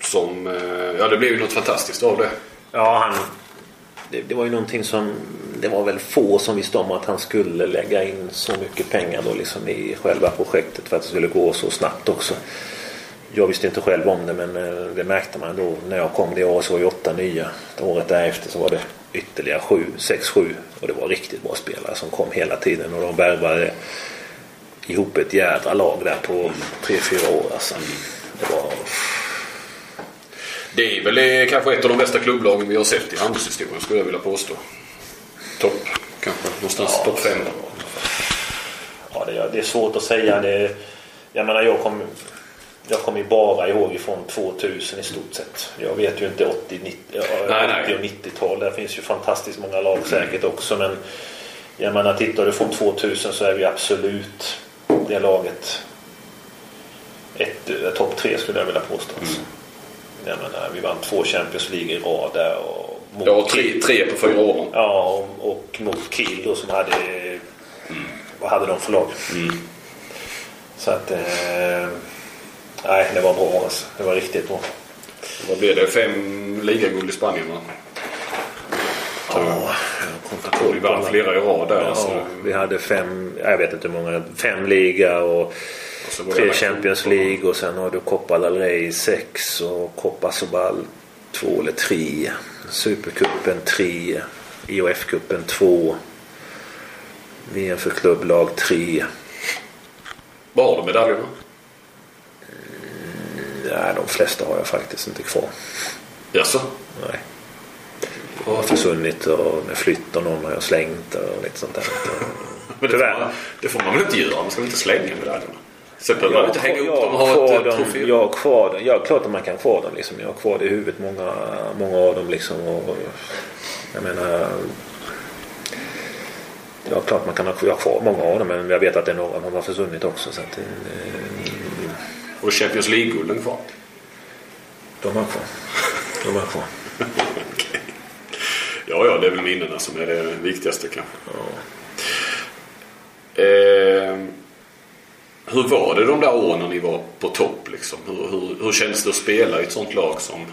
Som, eh, ja det blev ju något fantastiskt av det. Ja, han, det, det var ju någonting som det var väl få som visste om att han skulle lägga in så mycket pengar då liksom i själva projektet för att det skulle gå så snabbt också. Jag visste inte själv om det men eh, det märkte man då när jag kom det året så var det åtta nya. Året därefter så var det ytterligare sju, sex, sju och det var riktigt bra spelare som kom hela tiden och de värvade ihop ett jädra lag där på tre, fyra år alltså. Det var det är väl eh, kanske ett av de bästa klubblagen vi har sett i handelshistorien skulle jag vilja påstå. Topp, kanske någonstans Ja. topp fem. Ja, det, det är svårt att säga. Det, jag menar, jag kommer jag kommer ju bara ihåg ifrån 2000 i stort sett. Jag vet ju inte 80, 90, ja, Nej, nej. 80 och 90-tal. Där finns ju fantastiskt många lag säkert också. Men jag menar, tittar du från 2000 så är vi absolut det laget. Ett, eh, topp tre skulle jag vilja påstå. alltså. Jag menar, vi vann två Champions League i rad där. Och mot Ja, tre, tre på fyra år. Ja, och, och mot Kiel då som hade... Vad hade de för lag? Så att... Eh, nej, det var bra alltså. Det var riktigt bra. Vad blev det? Fem ligaguld i Spanien va? Ja, jag kommer Jag tror vi vann flera i rad där. Ja, alltså. vi hade fem, jag vet inte hur många, fem liga och tre Champions. League och sen har du Copa del Rey sex och Copa Sobal två eller tre. Supercupen tre. IOF-cupen två. VM för klubblag tre. Var har du medaljerna? Nej, de flesta har jag faktiskt inte kvar. Jaså? Nej. Jag har försvunnit och med flytt och någon har jag slängt och lite sånt där. [laughs] Men det får, man, det får man väl inte göra? Man ska väl inte slänga medaljerna? Sen behöver Jag man inte hänga upp dem och ha ett eh, dem. trofé. Jag har kvar dem. Ja, klart att man kan kvar dem. Liksom. Jag har kvar det i huvudet, många, många av dem. Liksom. Och, jag menar... Ja, klart man kan ha jag har kvar många av dem. Men jag vet att det är några som har försvunnit också. Så att, eh, Och Champions League-gulden kvar. de har kvar. De har kvar. [laughs] Ja, ja, det är väl minnena som är det viktigaste kanske. Eh, hur var det de där åren när ni var på topp? Liksom? Hur, hur, hur känns det att spela i ett sånt lag som...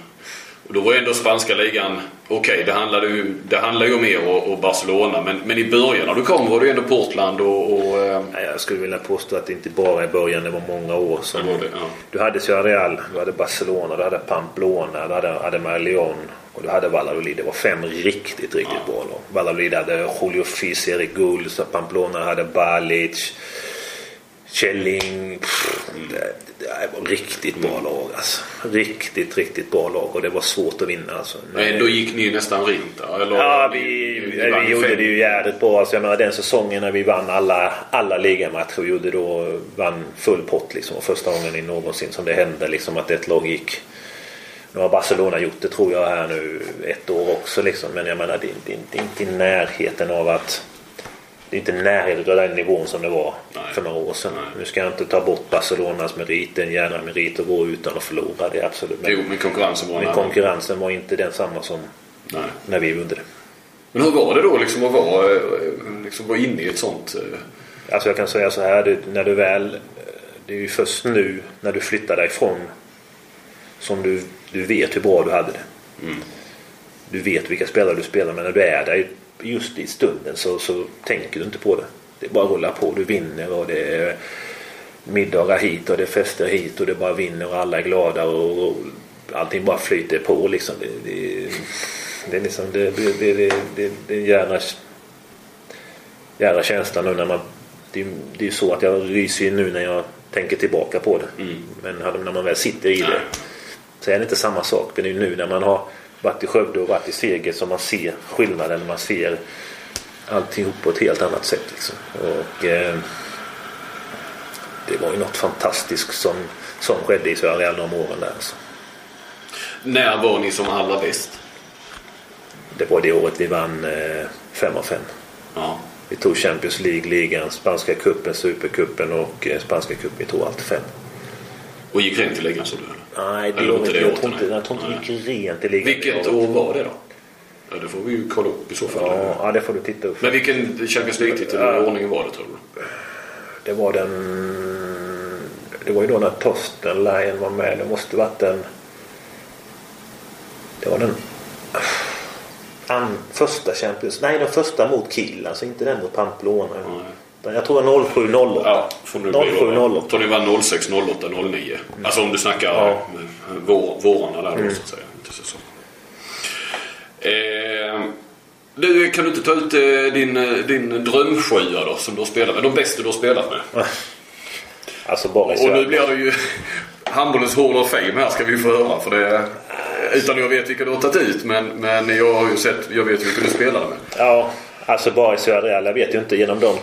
Och då var ändå spanska ligan, okej det handlade ju, det handlar ju om er och, och Barcelona men, men i början när du kom var det ju ändå Portland och... och eh, Jag skulle vilja påstå att det inte bara i början, det var många år som... Det ja. Du hade Real, du hade Barcelona, du hade Pamplona, du hade Ademar Leon och du hade Valladolid. Det var fem riktigt, riktigt bra lag. Valladolid hade Julio Fis, Erik Gulls, Pamplona hade Balic, Källing. Pff, Det, det var riktigt bra lag alltså. Riktigt, riktigt bra lag och det var svårt att vinna alltså. men ändå gick ni nästan där, eller? Ja, Ni- vi, ni vi, vann ju gjorde fem. det ju jävligt bra. Alltså, jag menar, den säsongen när vi vann alla, alla ligamatcher. Vi gjorde då, vann full pott liksom. Och första gången i någonsin som det hände liksom, att ett lag gick. Nu har Barcelona gjort det tror jag här nu ett år också. Liksom. Men jag menar det inte, det är inte i närheten av att det är inte närheten av den nivån som det var Nej. för några år sedan. Nej. Nu ska jag inte ta bort Barcelonas merit. Det är en jädra merit att gå utan att förlora. Det är absolut. Men, Jo, men konkurrensen var en men konkurrensen var inte densamma som Nej. när vi gjorde det. Men hur var det då liksom att vara, eh, liksom vara inne i ett sånt... eh, Alltså jag kan säga så här, det, när du väl... Det är ju först nu när du flyttar därifrån som du, du vet hur bra du hade det. Du vet vilka spelare du spelar men när du är där just i stunden så, så tänker du inte på det. Det är bara att rulla på. Du vinner och det är middagar hit och det är fester hit och det bara vinner och alla är glada och, och allting bara flyter på liksom. Det, det, det är liksom det, det, det, det, det, det är en jävla jävla känsla nu när man... det, det är ju så att jag ryser ju nu när jag tänker tillbaka på det. Men hade- när man väl sitter i det så är det inte samma sak. Men det är nu när man har varit i Skövde och varit i Seger som man ser skillnaden. Man ser alltihop på ett helt annat sätt. Liksom. Och, eh, det var ju något fantastiskt som, som skedde i Södra Real de åren där. Alltså. När var ni som allra bäst? Det var det året vi vann eh, 5 av 5. Ja. Vi tog Champions League, ligan, spanska cupen, supercupen och eh, spanska cupen. Vi tog allt fem. Och gick rent i ligan så du eller? Nej, det var inte jag, tror inte, nej. jag tror inte gick rent i ligan. Vilket år var det då? Ja, det får vi ju kolla upp i så fall. Ja, ja, det får du titta upp. Men vilken Champions League-titel i ordningen var det tror du? Det var den... Det var ju då när Torsten Laien var med. Det måste varit den... Det var den... An, första Champions... Nej, den första mot Kiel. Alltså inte den mot Pamplona. Utan Jag tror det var 07-08. Ja, får nu bli 07-08. Tror ni var 06, 08, 09? Alltså om du snackar Ja. vår, vårarna där då så att säga. Inte säsong. Eh, du, kan du inte ta ut eh, din, eh, din drömsjua då som du har spelat med? De bästa du har spelat med? Alltså bara i Och nu Sverige. blir det ju handbollens Hall of Fame här ska vi få höra. För det, utan jag vet vilka du har tagit ut men, men jag har ju sett, jag vet vilka du spelade med. Ja, alltså bara i södra. Jag vet ju inte genom de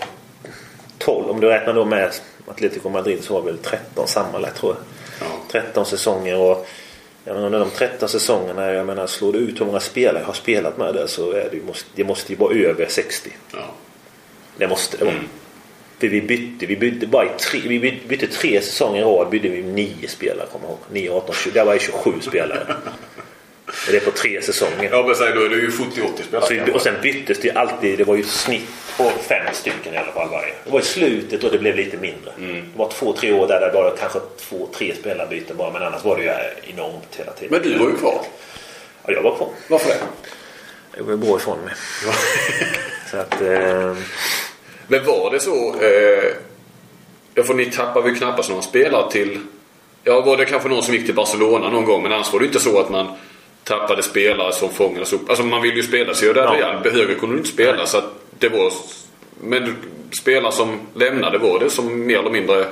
12. Om du räknar då med Atletico Madrid så var det väl 13 sammanlagt tror jag. Ja. 13 säsonger och jag menar, under de 13 säsongerna, jag menar slår du ut hur många spelare jag har spelat med det så är det, måste, det måste ju vara över 60. Ja. Det måste det vara. Mm. För vi bytte, vi bytte bara i tre, vi bytte, bytte tre säsonger i rad bytte vi nio spelare kommer jag ihåg. 9, 18, 20. Det var ju 27 spelare. [laughs] Det är på tre säsonger. Jag vill säga då är det ju 70-80 spelare. Så, vi- och sen byttes det ju alltid. Det var ju snitt på fem stycken i alla fall varje. Det var i slutet och det blev lite mindre. Det var två, tre år där det var kanske två, tre spelarbyten bara. Men annars var det ju enormt hela tiden. Men du var ju kvar. Ja, jag var kvar. Varför det? Jag var bra ifrån mig. [laughs] Så att... Eh, Men var det så? Eh, ja, för ni tappade ju knappast någon spelare till... Ja, var det kanske någon som gick till Barcelona någon gång. Men annars var det inte så att man tappade spelare som fångades upp. Alltså man vill ju spela sig där Ja. Real. Högre kunde du inte spela. Så att det var... Men spelare som lämnade var det som mer eller mindre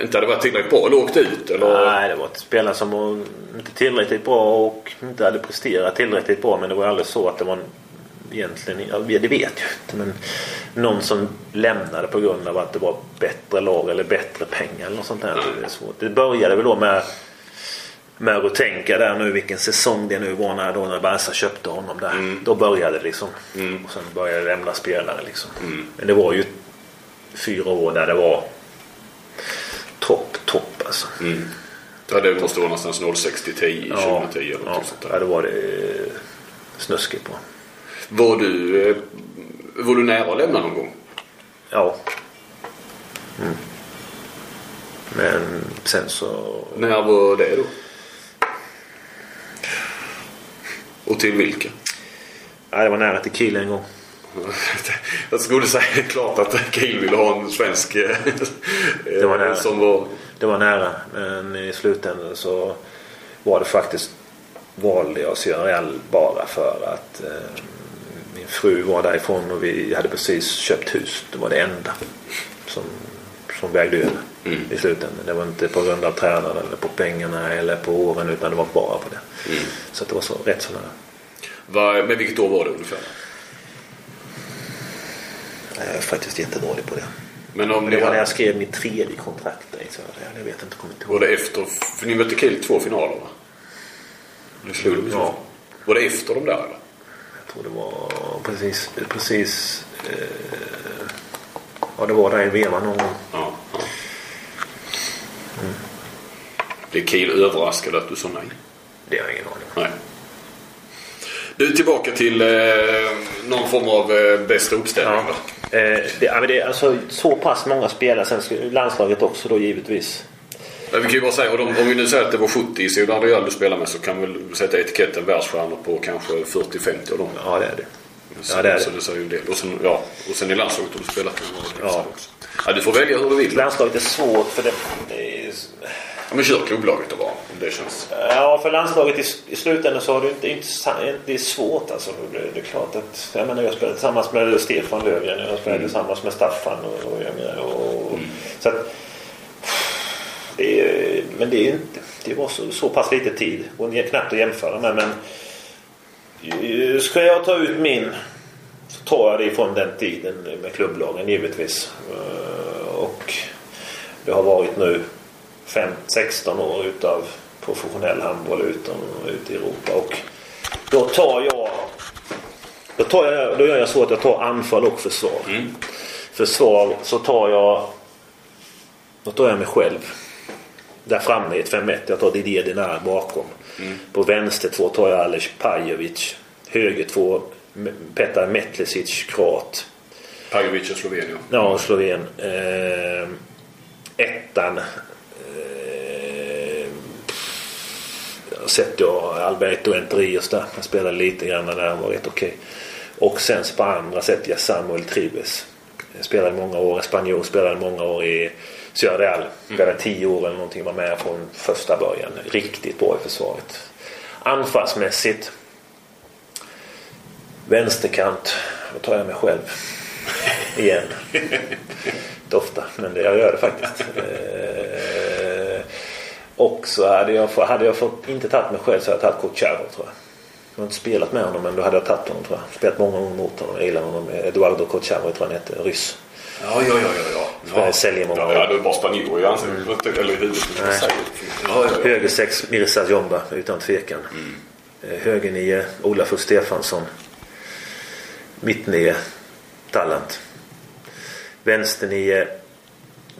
inte hade varit tillräckligt bra eller åkt ut? Eller? nej, det var ett spelare som var inte tillräckligt bra och inte hade presterat tillräckligt bra. Men det var aldrig så att det var en, egentligen... Ja, det vet jag inte. Men någon som lämnade på grund av att det var bättre lag eller bättre pengar eller något sånt där. Det, är svårt. det började väl då med med att tänka där nu vilken säsong det nu var när, då när Barca köpte honom där. Då började det liksom. Och sen började det lämna spelare liksom. Men det var ju fyra år där det var topp, topp alltså. Ja, det måste vara någonstans 06 till 10, 2010 eller ja, något sånt ja, där. det var det eh, snuskigt bra. Var du, eh, var du nära att lämna någon gång? Ja. Mm. Men sen så... När var det då? Och till vilka? Ja, det var nära till Kiel en gång. Jag skulle säga klart att Kiel ville ha en svensk eh, Det var nära. som var... Det var nära. Men i slutändan så var det faktiskt valde jag Sierra bara för att eh, min fru var därifrån och vi hade precis köpt hus. Det var det enda som, som vägde över i slutändan. Det var inte på grund av tränaren eller på pengarna eller på åren utan det var bara på det. Så att det var så, rätt så nära. Var, men vilket år var det ungefär? Jag är faktiskt jättedålig på det. Men om Men det var när jag skrev mitt tredje kontrakt. Jag vet inte, kommer inte ihåg. var det efter? För ni mötte Kiel två finaler va? Slog så Ja. Var det efter de där eller? Jag tror det var precis, precis eh, ja det var där i vevan någon gång. Ja. ja. Det Kiel överraskade att du sa nej. Det har jag ingen aning om. Nej. Du, tillbaka till eh, någon form av eh, bästa uppställning Ja. Eh, det, ja, men det är alltså så pass många spelare. Sen landslaget också då givetvis. Men vi kan ju bara säga, och de, om vi nu säger att det var 70 i Real du spelar med så kan vi sätta etiketten världsstjärnor på kanske 40-50 av dem. Ja det är det. Så, Ja, det är så det. det säger ju. Och sen, ja, och sen i landslaget har du spelat några Ja. också. Ja, du får välja hur du vill. Landslaget är svårt för det, det är Ja, men kör klubblaget då bara. Om det känns. Ja, för landslaget i, i slutändan så har det inte, inte det är svårt alltså. Det, det är klart att jag menar jag spelar tillsammans med Stefan Löfgren. Jag spelar Mm. tillsammans med Staffan och, och, menar, och så att, det är, men det är inte det var så, så pass lite tid och det knappt att jämföra med men ska jag ta ut min så tar jag det ifrån den tiden med klubblagen givetvis. Eh, Och det har varit nu 5, 16 år utav professionell handboll utom, ute i Europa. Och då tar jag då, tar jag, då gör jag så att jag tar anfall och försvar. Försvar så tar jag då tar jag mig själv. Där framme i ett 5-1. Jag tar Didier Dinar bakom. På vänster två tar jag Aleš Pajovic. Höger två Petar Metlesic, kroat. Pajovic och Slovenien. Ja, Sloven. Eh, ettan. Eh, sätter jag Alberto Enterius där. Han spelade lite grann där han var rätt okej. Och sen på andra sätter jag Samuel Tribes. Jag spelade många år, spanjor spelade många år i Ciudad Real. Spelade tio år eller någonting. Var med från första början. Riktigt bra i försvaret. Anfallsmässigt. Vänsterkant. Då tar jag mig själv. [laughs] Igen. Inte ofta, men det, jag gör det faktiskt. Eh, och så hade jag, hade jag fått, inte tagit mig själv så hade jag tagit Kucharov tror jag. Jag har inte spelat med honom men då hade jag tagit honom tror jag. Spelat många gånger mot honom. Jag gillar honom. Eduardo Kucharov tror jag han hette. Ryss. Ja, ja, ja. ja, ja. Säljer många ja, ja, du är bara spanjor i ansiktet. Eller i huvudet. Ja, ja. Höger sex Mirza Jomba utan tvekan. Eh, Höger nio Olafur Stefansson. Mitt nio Tallant. Vänster nio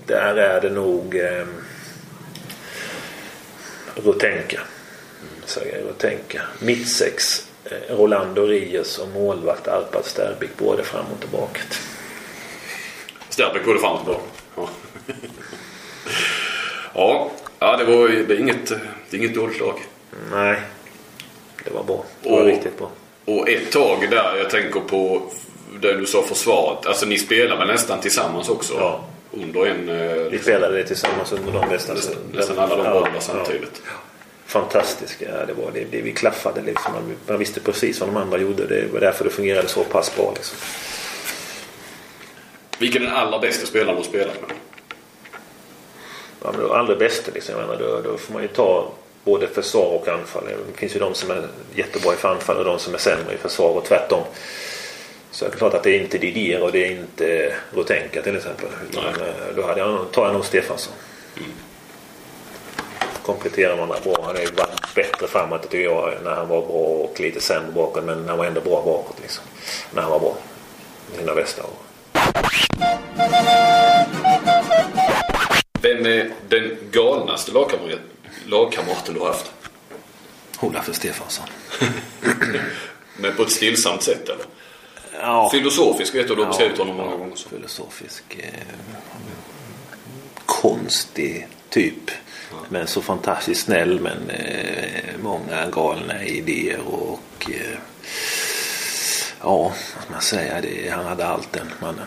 där är det nog eh, Rutenka. Säger jag Rutenka. Mitt sex eh, Rolando Rios och målvakt Arpad Sterbik både fram och tillbaka. Sterbeck både fram och tillbaka. Ja. ja, ja det var det är inget, det är inget dåligt lag. Nej, det var bra. Det var Och- riktigt bra. Och ett tag där, jag tänker på det du sa försvaret. Alltså ni spelar väl nästan tillsammans också? Ja. Under en... eh, Vi spelade tillsammans under de. Nästan, nästan alla de Ja, bollarna ja. samtidigt. Ja, det var det, det. Vi klaffade liksom. Man, man visste precis vad de andra gjorde. Det var därför det fungerade så pass bra. Liksom. Vilken är den allra bästa spelaren du spelat med? Ja, men allra bästa liksom. Jag menar, då, då får man ju ta både försvar och anfall. Det finns ju de som är jättebra i anfall och de som är sämre i försvar och tvärtom. Så det är klart att det är inte Didier och det är inte Rutenka till exempel. Utan, Nej. eh, då hade jag, tar jag nog Stefansson. Kompletterar varandra bra. Han har ju varit bättre framåt tycker jag när han var bra och lite sämre bakåt. Men han var ändå bra bakåt liksom. När han var bra. Sina bästa år. Vem är den galnaste lagkamraten, lagkamraten du har haft? Olafur Stefansson. [laughs] Men på ett stillsamt sätt eller? Ja. Filosofisk vet du, du har beskrivit honom många gånger. Så. Filosofisk. Eh, konstig typ. Men så fantastiskt snäll men eh, många galna idéer och eh, ja, vad man säga, det, han hade allt den mannen.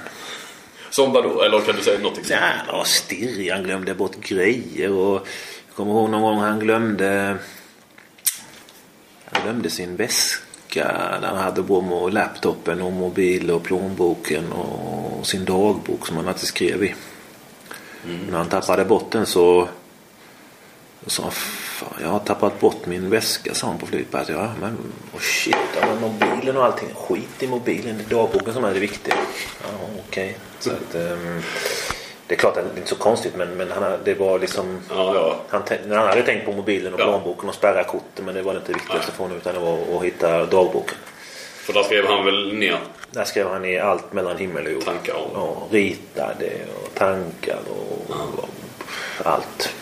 Som vadå? Eller kan du säga något Ja, exempel? han var stirrig, han glömde bort grejer och jag kommer ihåg någon gång han glömde han glömde sin väska där han hade både laptopen och mobil och plånboken och sin dagbok som han alltid skrev i. När han tappade bort den så så sa han, "Fan, jag har tappat bort min väska sa han på flygplatsen. Ja men oh shit, ja, men mobilen och allting. Skit i mobilen, det är dagboken som är det viktiga. Ja okej. Så att, ehm, det är klart att det är inte så konstigt men, men han, det var liksom Ja, ja. han, han hade tänkt på mobilen och Ja. plånboken och spärra korten men det var inte det viktigaste för honom utan det var att hitta dagboken. För där skrev han väl ner Där skrev han i allt mellan himmel och jord. tankar om. Ja, ritade och tankar och, och allt.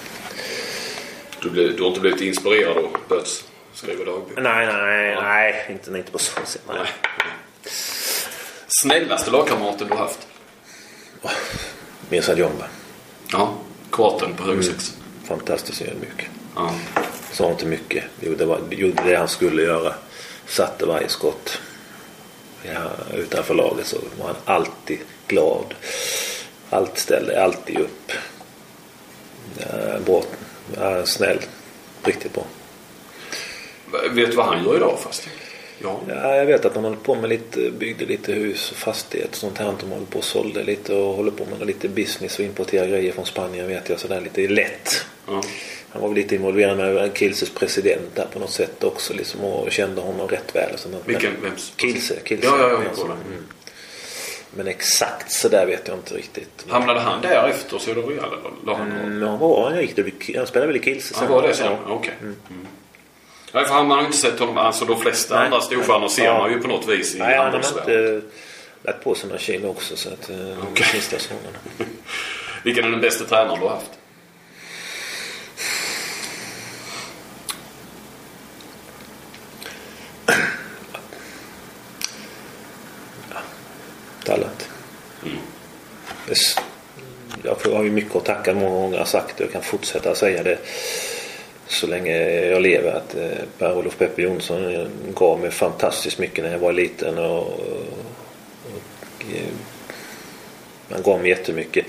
Du, blev, du har inte blivit inspirerad och börjat skriva dagbok? Nej, nej, nej. Inte, inte på så sätt. Nej. Nej. Snällaste lagkamraten du har haft? Mirza Jomba. Ja, kvarten på hög sex. Fantastiskt ödmjuk. Ja. Sa inte mycket. Gjorde, gjorde det han skulle göra. Satte varje skott. Ja, utanför laget så var han alltid glad. Allt ställde alltid upp. Ja, bra. Ja, snäll. Riktigt bra. Vet du vad han gör idag fast? Ja. Ja, jag vet att de håller på med lite, byggde lite hus och fastighet och sånt här. De håller på och sålde lite och håller på med lite business och importerar grejer från Spanien vet jag. Sådär lite lätt. ja. Han var väl lite involverad med Kilses president där på något sätt också liksom och kände honom rätt väl. Och sånt. Vilken? Vems? Kilse. Kilse. Ja, ja, jag mm. Men exakt så där vet jag inte riktigt. Hamnade han där efter Real eller? Han Mm, han, var, han, gick, det- han spelade väl i Kilse Han var det sen? Okej. Mm. Nej, för han har inte sett honom. Alltså de flesta Nej. andra storstjärnor ser Ja. man ju på något vis i Nej, han har inte lagt på sig några kilo också så att eh, Okej. de sista säsongerna. [laughs] Vilken är den bästa tränaren du har haft? Jag har ju mycket att tacka många gånger jag har sagt det och kan fortsätta säga det så länge jag lever att eh, Per-Olof Peppe Jonsson eh, gav mig fantastiskt mycket när jag var liten och, och eh, han gav mig jättemycket.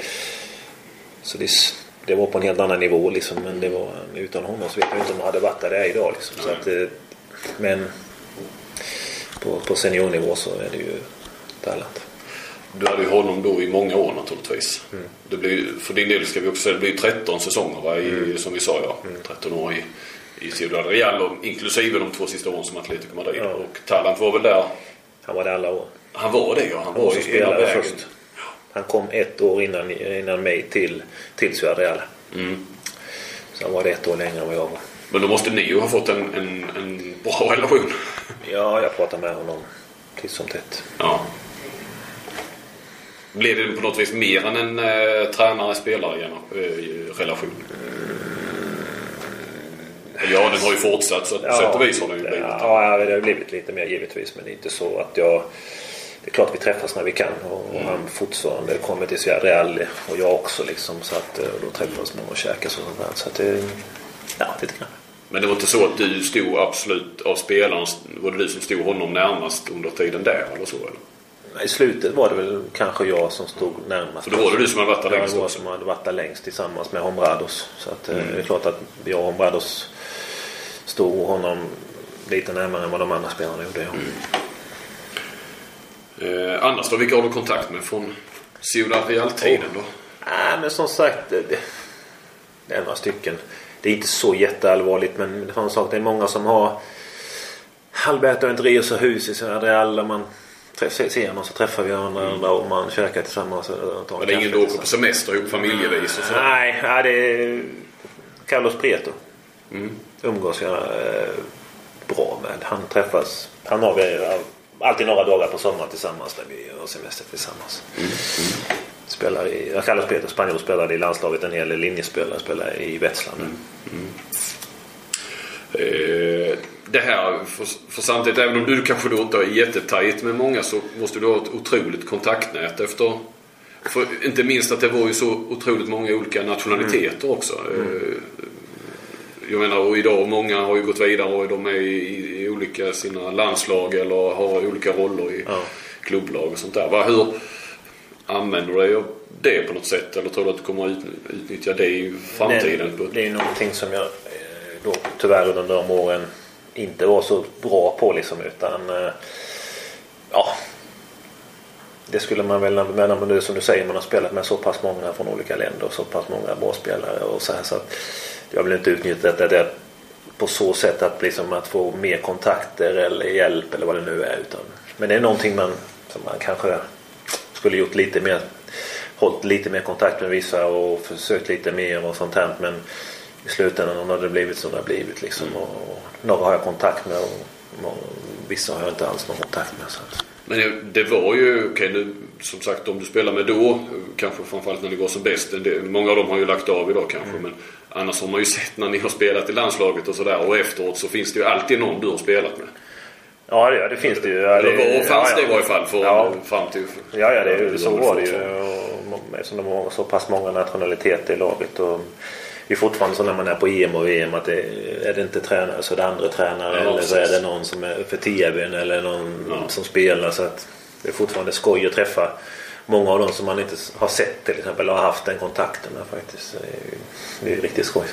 Så det, det var på en helt annan nivå liksom men det var, utan honom så vet jag inte om jag hade varit där jag är idag liksom. Så att, men på, på seniornivå så är det ju talent. Du hade ju honom då i många år naturligtvis. Mm. Det blir, för din del ska vi också säga det blir 13 säsonger va? I, Mm. Som vi sa ja. 13 år i, i Ciudad Real inklusive de två sista åren som Atletico Madrid. Ja. Och Talent var väl där. Han var där alla år. Han var det ja. Han Han var i hela vägen. först. Han kom ett år innan, innan mig till, till Ciudad Real. Mm. Så han var det ett år längre än vad jag var. Men då måste ni ju ha fått en, en, en bra relation. Ja, jag pratade med honom titt som tätt. Ja. Blev det på något vis mer än en eh, tränare-spelare-relation? Ja, den har ju fortsatt så på sätt och vis har den ju blivit. Ja, det har blivit lite mer givetvis. Men det är inte så att jag... Det är klart vi träffas när vi kan. Och Mm. han fortfarande kommer till Ciudad Real och jag också liksom. Så att eh, då träffas man och käkar och sånt där. Så att det... Ja, lite grann. Men det var inte så att du stod absolut av spelaren, var det du som stod honom närmast under tiden där eller så? Eller? I slutet var det väl kanske jag som stod närmast. För då var det du som hade varit där Jag längst var också. som hade varit där längst tillsammans med Hombrados. Så att, eh, Mm. det är klart att jag och Hombrados stod honom lite närmare än vad de andra spelarna gjorde. Ja. Mm. Eh, annars då, vilka har du kontakt med från Ciudad Real-tiden då? Nej, men som sagt. Det, det- det är några stycken. Det är inte så jätteallvarligt men det är en sak. Det är många som har Alberto Andreas och hus i Ciudad Real. där Man ser någon så träffar vi varandra och man käkar tillsammans. Och tar en Var det ingen kaffe du åker på semester ihop familjevis och sådär? Nej, nej, det är Carlos Prieto. Mm. Umgås jag eh, bra med. Han träffas. Han har vi alltid några dagar på sommaren tillsammans när vi har semester tillsammans. Spelar i, jag kallas Peter spanjor spelade i landslaget en hel del linjespelare spelar i Wetzlar. Eh, det här, för, för samtidigt, även om du kanske då inte är jättetajt med många så måste du ha ett otroligt kontaktnät efter för inte minst att det var ju så otroligt många olika nationaliteter också. Eh, Jag menar och idag många har ju gått vidare och de är i, i olika sina landslag eller har olika roller i Ja. klubblag och sånt där. Va, hur använder du dig av det på något sätt? Eller tror du att du kommer att ut, utnyttja det i framtiden? Det, det är någonting som jag eh, då tyvärr under de åren inte var så bra på liksom utan eh, ja det skulle man väl, men men det som du säger, man har spelat med så pass många från olika länder och så pass många bra spelare och så här så att jag vill inte utnyttja det, det på så sätt att, liksom, att få mer kontakter eller hjälp eller vad det nu är. Utan, men det är någonting man, som man kanske skulle gjort lite mer hållit lite mer kontakt med vissa och försökt lite mer och sånt här. Men i slutändan har det blivit som det har blivit liksom. Och några har jag kontakt med och, och vissa har jag inte alls någon kontakt med. Så. Men det- var ju, okej nu som sagt de du spelar med då, kanske framförallt när det går som bäst. del- Många av dem har ju lagt av idag kanske. Mm. Men annars har man ju sett när ni har spelat i landslaget och sådär. Och efteråt så finns det ju alltid någon du har spelat med. Ja, det, det finns det ju. Ja, Eller det, var fanns ja, det i varje fall för, Ja. fram till... Ja, ja det, så var det ju. Och Eftersom de har så pass många nationaliteter i laget. Och är fortfarande så när man är på EM och VM att det, är det inte tränare så är det andra tränare. Ja, eller så är precis. det någon som är för TVn eller någon Ja. som spelar. Så att det är fortfarande skoj att träffa många av dem som man inte har sett till exempel har haft den kontakten med faktiskt. Det är, ju- det är ju riktigt skoj.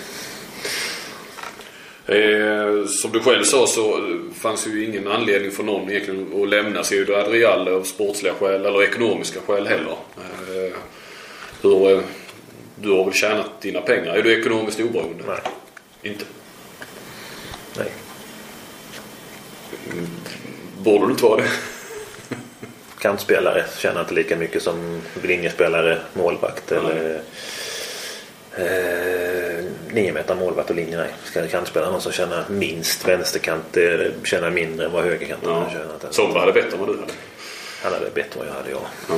Eh, som du själv sa så fanns ju ingen anledning för någon egentligen att lämna Ciudad Real av sportsliga skäl eller ekonomiska skäl heller. Eh, hur, eh, du har väl tjänat dina pengar? Är du ekonomiskt oberoende? Nej. Inte? Nej. Borde du inte vara det? Kantspelare tjänar inte lika mycket som linjespelare, målvakt eller eh, nio meter målvakt och linje. Nej. Ska kantspelare någon som tjänar minst vänsterkant eh, tjänar mindre än vad högerkanten Ja. har tjänat. Somra hade bättre än vad du hade. Han hade bättre än vad jag hade, ja. Ja.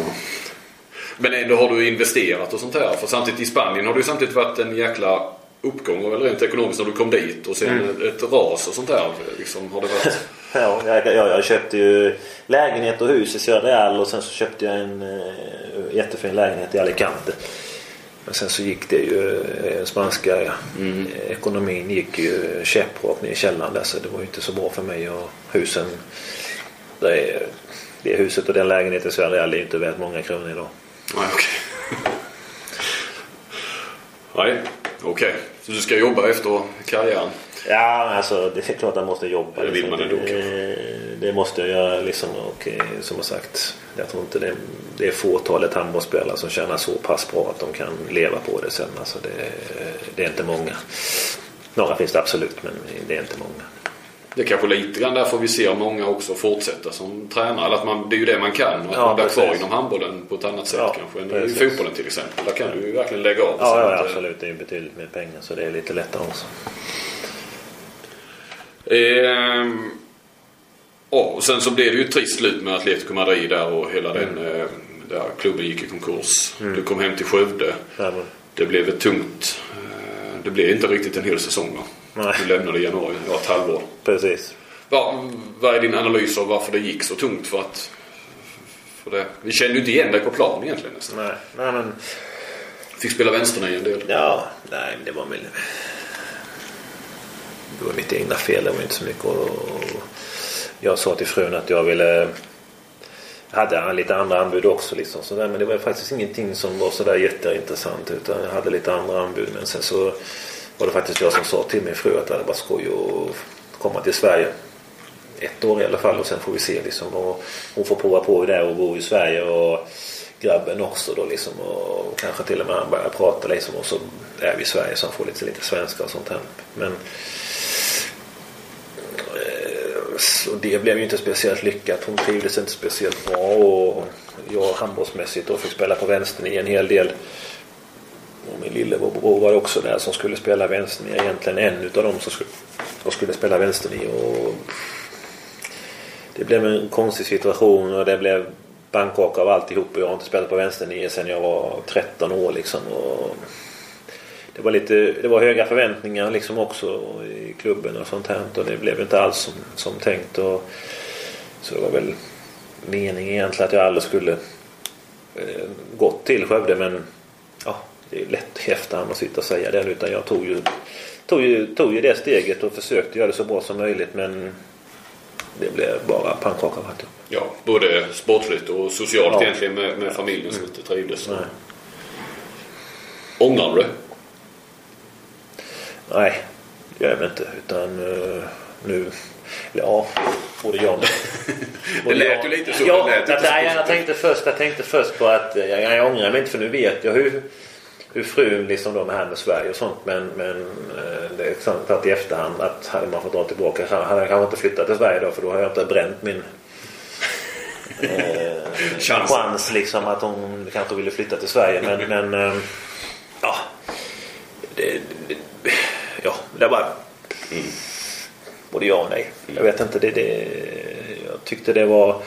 Men ändå har du investerat och sånt här. För samtidigt i Spanien har det ju samtidigt varit en jäkla uppgång eller rent ekonomiskt när du kom dit och sen ett ras och sånt där. Liksom, har det varit... [laughs] Ja, jag, jag, jag köpte ju lägenhet och hus i Södra Real och sen så köpte jag en eh, jättefin lägenhet i Alicante. Men sen så gick det ju, eh, spanska eh, ekonomin gick ju käpprakt ner i källaren där så det var ju inte så bra för mig och husen. Det, är, det huset och den lägenheten i Södra Real är ju inte värt många kronor idag. Nej, okej. Nej, okej. Så du ska jobba efter karriären? Ja, alltså det är klart att man måste jobba. Det vill man ändå det, det måste jag göra liksom. Och eh, som jag sagt, jag tror inte det, det är fåtalet handbollsspelare som tjänar så pass bra att de kan leva på det sen. Alltså det, det är inte många. Några finns det absolut, men det är inte många. Det kanske lite grann därför vi ser många också fortsätta som tränare. Eller att man, det är ju det man kan och att Ja, man blir kvar precis. inom handbollen på ett annat sätt Ja, kanske än i precis. fotbollen till exempel. Där kan du ju verkligen lägga av. Ja, ja att, eh, absolut. Det är ju betydligt mer pengar så det är lite lättare också. Ehm, ja, och sen så blev det ju ett trist slut med Atletico Madrid där och hela den eh, där klubben gick i konkurs. Du kom hem till Skövde. Ja, Det blev ett tungt. eh, Det blev inte riktigt en hel säsong va? Nej. Du lämnade i januari, ja, ett halvår. precis. Va, vad är din analys av varför det gick så tungt? För att... För det, vi kände ju inte igen dig på plan egentligen nästan. Nej, nej men Fick spela vänsterna i en del. Ja, nej men det var väl... Det var mitt egna fel. Det var inte så mycket och Jag sa till frun att jag ville... Jag hade lite andra anbud också liksom sådär. Men det var faktiskt ingenting som var sådär jätteintressant. Utan jag hade lite andra anbud. Men sen så var det faktiskt jag som sa till min fru att det hade varit skoj att komma till Sverige. Ett år i alla fall och sen får vi se liksom. Och hon får prova på det och bo i Sverige. Och grabben också då liksom. Och kanske till och med han börjar prata liksom. Och så är vi i Sverige så han får lite, lite svenska och sånt här. Men eh, så det blev ju inte speciellt lyckat. Hon trivdes inte speciellt bra. Och jag handbollsmässigt då fick spela på vänstern i en hel del. Och min lillebror var också där som skulle spela vänstern. Egentligen en utav dem som skulle, som skulle spela vänstern i. Och det blev en konstig situation och det blev pannkaka av alltihop. Och jag har inte spelat på vänsternio sedan jag var 13 år liksom. Och det var lite det var höga förväntningar liksom också i klubben och sånt här. Och det blev inte alls som, som tänkt. Och, så det var väl meningen egentligen att jag aldrig skulle eh, gått till Skövde. Men ja, det är lätt i efterhand att sitta och säga det. Utan jag tog ju, tog, ju, tog ju det steget och försökte göra det så bra som möjligt. Men det blev bara pannkaka alltihop. Ja, både sportsligt och socialt Ja. egentligen med, med familjen som inte trivdes. Nej. Ångrar du? Nej, det gör jag inte. Utan uh, nu... Ja, både jag [laughs] Det lät ju lite så. Ja, det lät nej, jag, tänkte först, jag tänkte först på att eh, jag, jag ångrar mig inte för nu vet jag hur, hur frun liksom de här med Sverige och sånt. Men, men eh, det är sant att i efterhand att hade man fått dra tillbaka så hade jag kanske inte flyttat till Sverige då för då har jag inte bränt min eh, [laughs] Chans. chans liksom att hon kanske ville flytta till Sverige. Men, [laughs] men eh, ja. Det, det, ja, det är bara både ja och nej. Jag vet inte. Det, det, jag tyckte det var...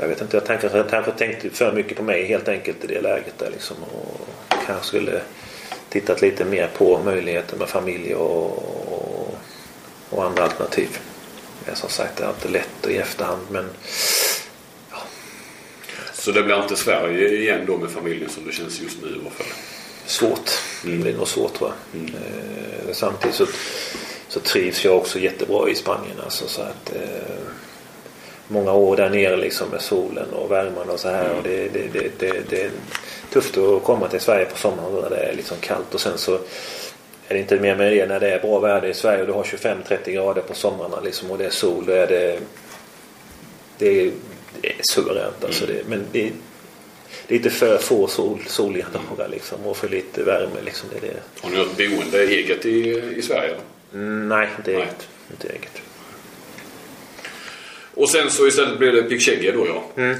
Jag vet inte. Jag tänkte, jag kanske tänkte för mycket på mig helt enkelt i det läget. Där liksom, och kanske skulle tittat lite mer på möjligheter med familj och, och, och andra alternativ. Men som sagt, det är inte lätt i efterhand. Men Så det blir inte Sverige igen då med familjen som det känns just nu i alla fall? svårt. Det blir nog svårt tror jag. Eh, samtidigt så, så trivs jag också jättebra i Spanien. Alltså, så att, eh, många år där nere liksom med solen och värmen och så här. Och det, det, det, det, det är tufft att komma till Sverige på sommaren när det är liksom kallt och sen så är det inte mer med det när det är bra väder i Sverige och du har 25-30 grader på somrarna liksom och det är sol. Då är det, det, är, det är suveränt alltså. Det, men det är lite för få sol, soliga dagar liksom och för lite värme liksom. Det är det. Har ni något boende eget i, i Sverige? Mm, nej, inte Nej. eget. Inte eget. Och sen så istället blir det Pick då ja. Mm.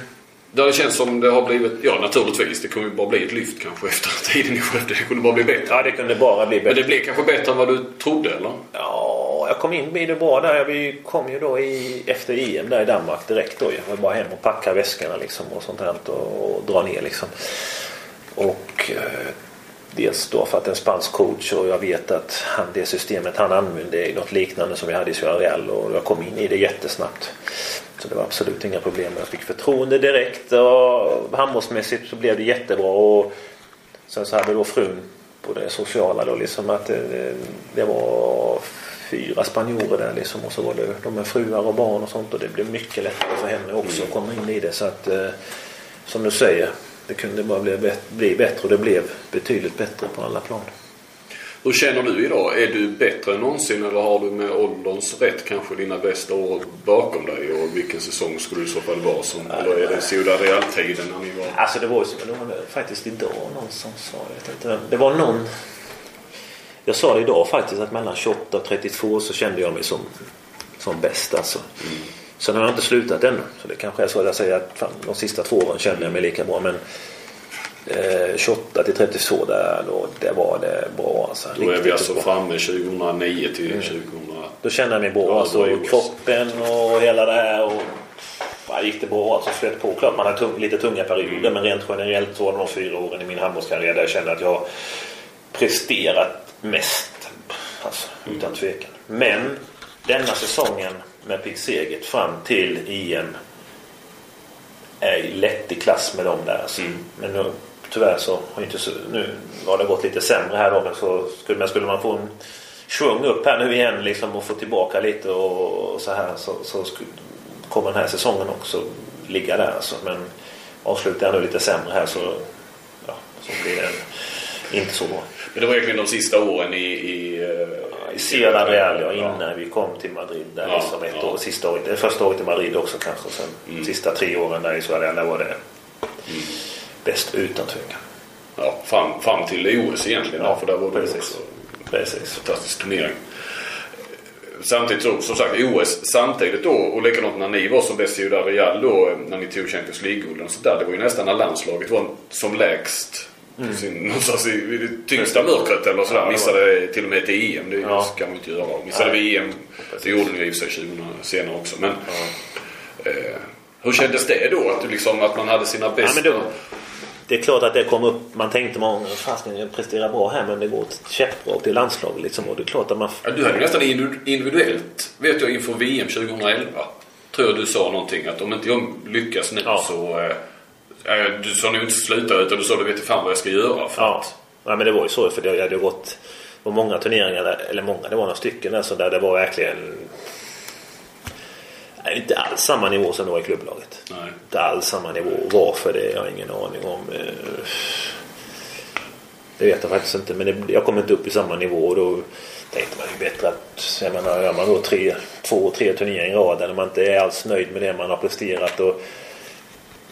Där det känns som det har blivit, ja naturligtvis, det kommer ju bara bli ett lyft kanske efter [laughs] tiden i Skövde. Det kunde bara bli bättre. Ja, det kunde bara bli Men bättre. det blev kanske bättre än vad du trodde eller? Ja, jag kom in i det bra där. Vi kom ju då i, efter EM där i Danmark direkt då. Jag var bara hem och packa väskorna liksom och sånt här och, och dra ner liksom. Och eh, dels då för att det är en spansk coach och jag vet att han, det systemet han använde är något liknande som vi hade i Sierra och jag kom in i det jättesnabbt. Så det var absolut inga problem. Jag fick förtroende direkt och handbollsmässigt så blev det jättebra. Och sen så hade då frun på det sociala då liksom att det, det var fyra spanjorer där liksom och så var det de med fruar och barn och sånt och det blev mycket lättare för henne också att komma in i det så att eh, som du säger det kunde bara bli, bli bättre och det blev betydligt bättre på alla plan. Hur känner du idag? Är du bättre än någonsin eller har du med ålderns rätt kanske dina bästa år bakom dig? Och vilken säsong skulle du i så fall vara som? Eller är det Ciudad Real-tiden när ni var... Alltså det var ju det var faktiskt idag någon som sa, jag vet inte. Det var någon Jag sa det idag faktiskt att mellan 28 och 32 så kände jag mig som, som bäst alltså. Sen har jag inte slutat ännu. Så det kanske är så att jag säger att fan, de sista två åren kände jag mig lika bra. Men eh, 28 till 32 där då, det var det bra alltså. Då är vi alltså bra. framme 2009 till 2000... Då kände jag mig bra. Ja, alltså, kroppen och hela det här. Och, ja, gick det bra. Alltså, flöt på. Klart man har tung, lite tunga perioder. Men rent generellt så var det de fyra åren i min handbollskarriär där jag kände att jag presterat mest. Alltså, utan tvekan. Men denna säsongen med Pick Seget fram till EM är lätt i klass med dem där. Alltså. Men nu, tyvärr så har inte så, nu har det gått lite sämre här då. Men, så skulle, men skulle man få en svung upp här nu igen liksom och få tillbaka lite och, och så här så, så skulle, kommer den här säsongen också ligga där. Alltså. Men avslutar jag nu lite sämre här så, ja, så blir det inte så bra. Men det var egentligen de sista åren i... i, eh, I Sierra Real ja, Ja. innan vi kom till Madrid. Där Ja, liksom ett ja. år, sista året, det första året i Madrid också kanske. Sen sista tre åren där i Sierra Real där var det bäst utan tvekan. Ja, fram, fram till OS egentligen. Ja, Ja, för där var det precis. också Precis. fantastisk turnering. Samtidigt så, som sagt OS samtidigt då och likadant när ni var som bäst i Real då när ni tog Champions League-gulden. Det var ju nästan när landslaget var som lägst. På Sin, någonstans i, i det tyngsta mörkret eller sådär. Ja, Missade till och med ett EM. Det Ja. ska man inte göra. Missade vi EM. Det gjorde ni i och för sig 20 senare också. Men eh, hur kändes det då? Att, du liksom, att man hade sina Ja, bästa... men då, det är klart att det kom upp. Man tänkte många fast jag presterar bra här men det går käpprakt i landslaget liksom. Och det är klart att man... Ja, du hade nästan individu- individuellt, vet jag, inför VM 2011. Tror jag du sa någonting att om inte jag lyckas nu Ja. så... Eh, du sa nog inte sluta utan du sa du vet fan vad jag ska göra. För Ja. ja men det var ju så för det hade ju gått... Det var många turneringar, där, eller många, det var några stycken där, så där det var verkligen... Inte alls samma nivå som det var i klubblaget. nej. Inte alls samma nivå. Varför det har jag ingen aning om. Eh, Det vet jag faktiskt inte. Men det, jag kom inte upp i samma nivå. Och då tänkte man ju bättre att jag menar, gör man då tre, två, tre turneringar i rad där man inte är alls nöjd med det man har presterat. Och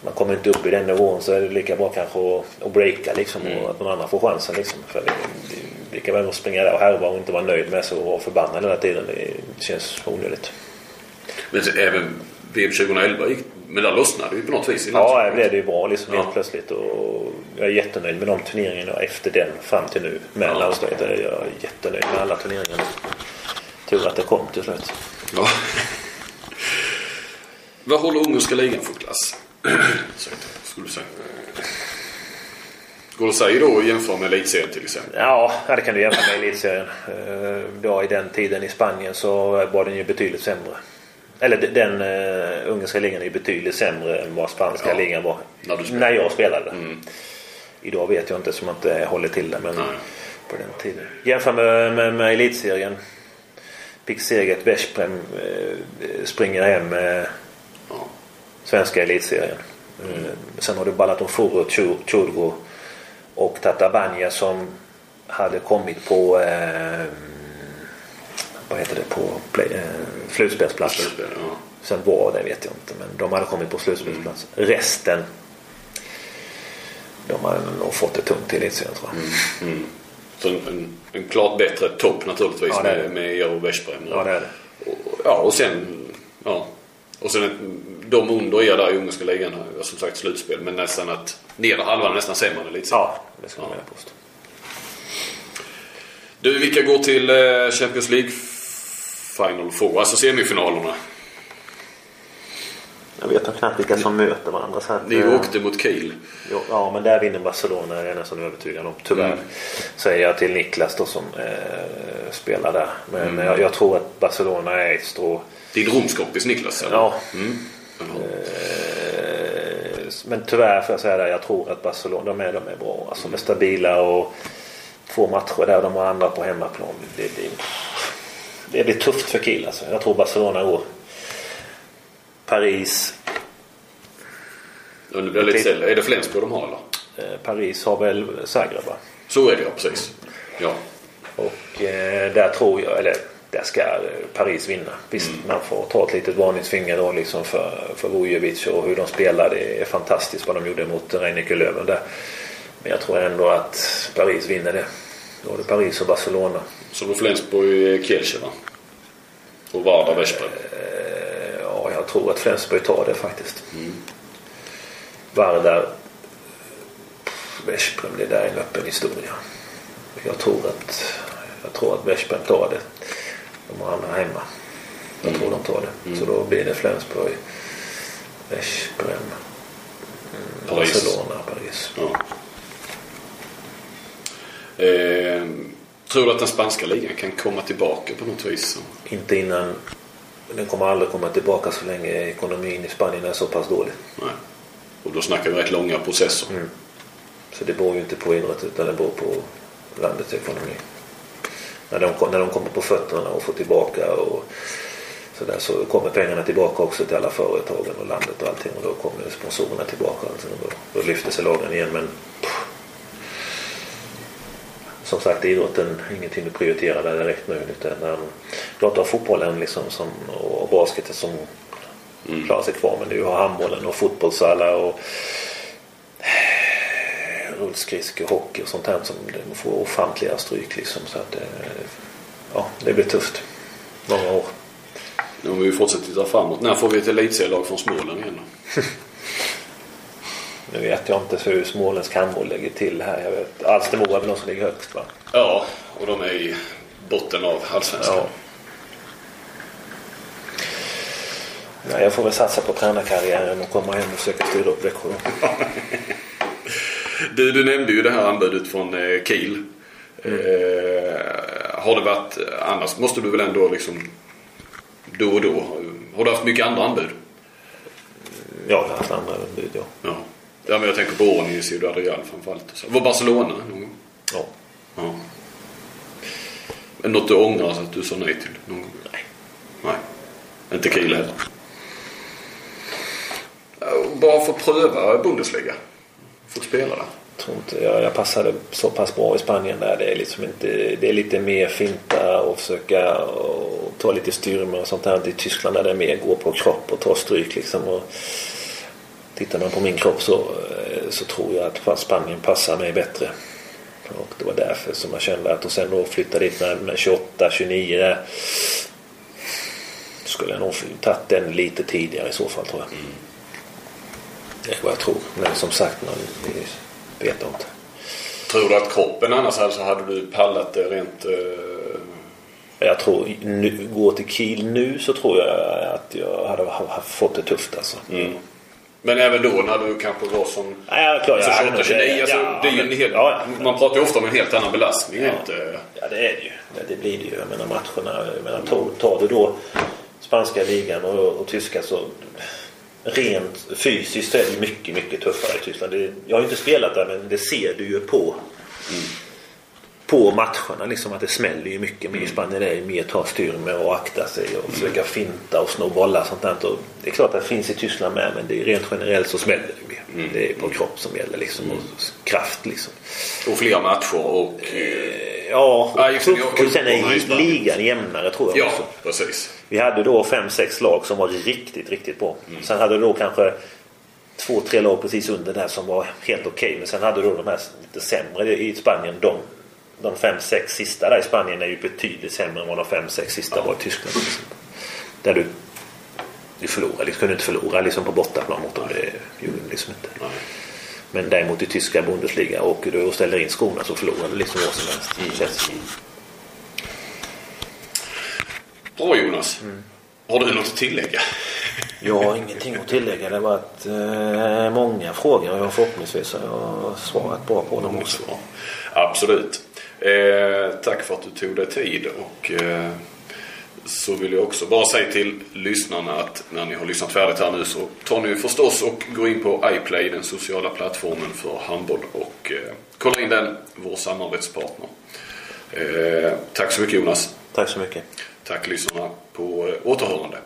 man kommer inte upp i den nivån så är det lika bra kanske att, att breaka liksom. Och att någon annan får chansen liksom. För det, det, det kan väl springa där och härva och inte vara nöjd med sig och vara förbannad hela tiden. Det känns onödigt. Men även VM 2011 gick... Men där lossnade ju på något vis Ja, det blev det ju bra liksom Ja. helt plötsligt. Och jag är jättenöjd med de turneringarna efter den fram till nu. Med Ja. landslaget är jag jättenöjd med alla turneringarna. Tur att det kom till slut. Ja. [laughs] Vad håller ungerska ligan för klass? Skulle du säga. Går det att säga då jämföra med elitserien till exempel? Ja, det kan du jämföra med elitserien. Eh, Då i den tiden i Spanien så var den ju betydligt sämre. Eller de- den uh, ungerska ligan är ju betydligt sämre än vad spanska Ja, ligan var. när. När jag spelade. Mm. Idag vet jag inte som jag inte håller till det. Men Nej. på den tiden. Jämför med, med, med elitserien. Pick Seget, Veszprem eh, springer hem med Ja. Svenska elitserien. Eh, sen har du Balaton Furu, Churgo och Tatabanya som hade kommit på eh, vad heter det på play, eh, slutspelsplatsen. Slutspel, ja. Sen var det vet jag inte men de hade kommit på slutspelsplats. Resten de hade nog fått det tungt i elitserien tror jag. Så en, en, en klart bättre topp naturligtvis Ja, med, med er och Veszprem. Ja det är det. Och, ja, och sen... Ja. Och sen de under er där i ungerska ligan har som sagt slutspel. Men nästan att nedre halvan är nästan sämre än elitserien. Ja, det ska man Ja. vilja påstå. Du, vilka går till eh, Champions League Final Four? Alltså semifinalerna. Jag vet knappt vilka som möter varandra. Så att, Ni åkte mot Kiel. Ja, men där vinner Barcelona. Jag är nästan övertygad om. Tyvärr. Mm. Säger jag till Niklas då som eh, spelar där. Men Mm. jag, jag tror att Barcelona är ett strå. Din rumskompis Niklas eller? Ja. Mm. Eh, men tyvärr får jag säga det. Jag tror att Barcelona, de är, de är bra. Alltså de är stabila och två matcher där de har andra på hemmaplan. Det, det, det blir tufft för Kiel alltså. Jag tror Barcelona går. Paris. Nu blir jag lite ställ. Är det Flensburg de har eller? Eh, Paris har väl Zagreb va? Så är det ja, precis. Ja. Och eh, där tror jag, eller där ska eh, Paris vinna. Visst, man får ta ett litet varningsfinger då liksom för, för Vujovic och hur de spelar. Det är fantastiskt vad de gjorde mot Reineke Löwen där. Men jag tror ändå att Paris vinner det. Då är det Paris och Barcelona. Så då Flensburg Kielce va? Och Vardar Veszprem. Eh, ja, jag tror att Flensburg tar det faktiskt. Vardar, Veszprem, det där är en öppen historia. Jag tror att, jag tror att Veszprem tar det. De har andra hemma. Jag tror de tar det. Så då blir det Flensburg, Veszprem, mm, Paris. Barcelona, Paris. Ja. Eh, tror du att den spanska ligan kan komma tillbaka på något vis? Inte innan, den kommer aldrig komma tillbaka så länge ekonomin i Spanien är så pass dålig. Nej. Och då snackar vi rätt långa processer. Så det beror ju inte på idrott utan det beror på landets ekonomi. När de, när de kommer på fötterna och får tillbaka och så, där, så kommer pengarna tillbaka också till alla företagen och landet och allting. Och då kommer sponsorerna tillbaka och då, då lyfter sig lagen igen. Men pff. som sagt idrotten är ingenting du prioriterar där direkt nu utan um, du har fotbollen liksom som, och basketen som klarar sig kvar. Men du har handbollen och fotbollsalla och rullskridskor, hockey och sånt här som får ofantliga stryk liksom. Så att, eh, ja, det blir tufft. Många år. Nu om vi fortsätter titta framåt. När får vi ett elitserielag från Småland igen då? [laughs] Nu vet jag inte hur Småländsk handboll lägger till här. Jag vet, Alstermo är väl de som ligger högst va? Ja, och de är i botten av allsvenskan. Ja. Nej, jag får väl satsa på tränarkarriären och komma hem och försöka styra upp Växjö. [laughs] Du, du nämnde ju det här anbudet från eh, Kiel. Eh, har det varit, annars måste du väl ändå liksom då och då. Har du haft mycket andra anbud? Ja, jag har haft andra bud ja. Ja. Ja men jag tänker på åren i Ciudad Real framförallt. Så. Var Barcelona någon gång? ja. Ja. Men något du ångrar att du sa nej till någon gång? Nej. Nej. Inte Kiel heller. Bara för att pröva Bundesliga. Fått spela där. tror inte jag, jag passade så pass bra i Spanien där. Det är, liksom inte, det är lite mer finta och försöka och ta lite styrmor och sånt där. I Tyskland där det är mer gå på kropp och ta stryk liksom. Och tittar man på min kropp så, eh, så tror jag att Spanien passar mig bättre. Och det var därför som jag kände att och sen då flytta dit med, med 28, 29 där. Skulle jag nog tagit den lite tidigare i så fall tror jag. Det är vad jag tror. Men som sagt, man vet inte. Tror du att kroppen annars alltså hade du pallat det rent... eh, Jag tror, nu, gå till Kiel nu så tror jag att jag hade ha- ha- fått det tufft alltså. Men även då när du kanske var som... Ja, klart, Alltså ja, 28, 29, alltså, ja, det är men- ja, ja. Man pratar ju ofta om en helt annan belastning. Ja. Inte, Ja, det är det ju. Det blir det ju. Jag menar matcherna. Jag menar, tar, tar du då spanska ligan och, och tyska så rent fysiskt så är det mycket, mycket tuffare i Tyskland. Det, jag har ju inte spelat där men det ser du ju på. Mm på matcherna. Liksom att det smäller ju mycket mer i Spanien. Det är mer ta styr med och akta sig och försöka finta och sno bollar och sånt där. Och det är klart att det finns i Tyskland med men det är rent generellt så smäller det mer. Det är på kropp som gäller liksom och kraft liksom. Och fler matcher och... eh, Ja, Ja, just och, Jag och sen är ligan jämnare tror jag Ja, också. precis. Vi hade då fem sex lag som var riktigt, riktigt bra. Sen hade du då kanske två, tre lag precis under där som var helt okej. Men sen hade du då de här lite sämre i Spanien. De, de fem, sex sista där i Spanien är ju betydligt sämre än vad de fem, sex sista var i Tyskland. exempel. Där du, du förlorade, liksom, kunde inte förlora liksom på bortaplan mot dem. Det gjorde du liksom inte. Men däremot i tyska Bundesliga åker du och ställer in skorna så förlorar du liksom vad som helst. Känns- Bra Jonas. Har du något att tillägga? Jag har ingenting att tillägga. Det har varit eh, många frågor och förhoppningsvis har jag svarat bra på dem också. Absolut. Eh, tack för att du tog dig tid och eh, så vill jag också bara säga till lyssnarna att när ni har lyssnat färdigt här nu så tar ni förstås och går in på iPlay, den sociala plattformen för handboll och eh, kolla in den, vår samarbetspartner. Eh, tack så mycket Jonas. Tack så mycket. Tack lyssnarna på eh, återhörande.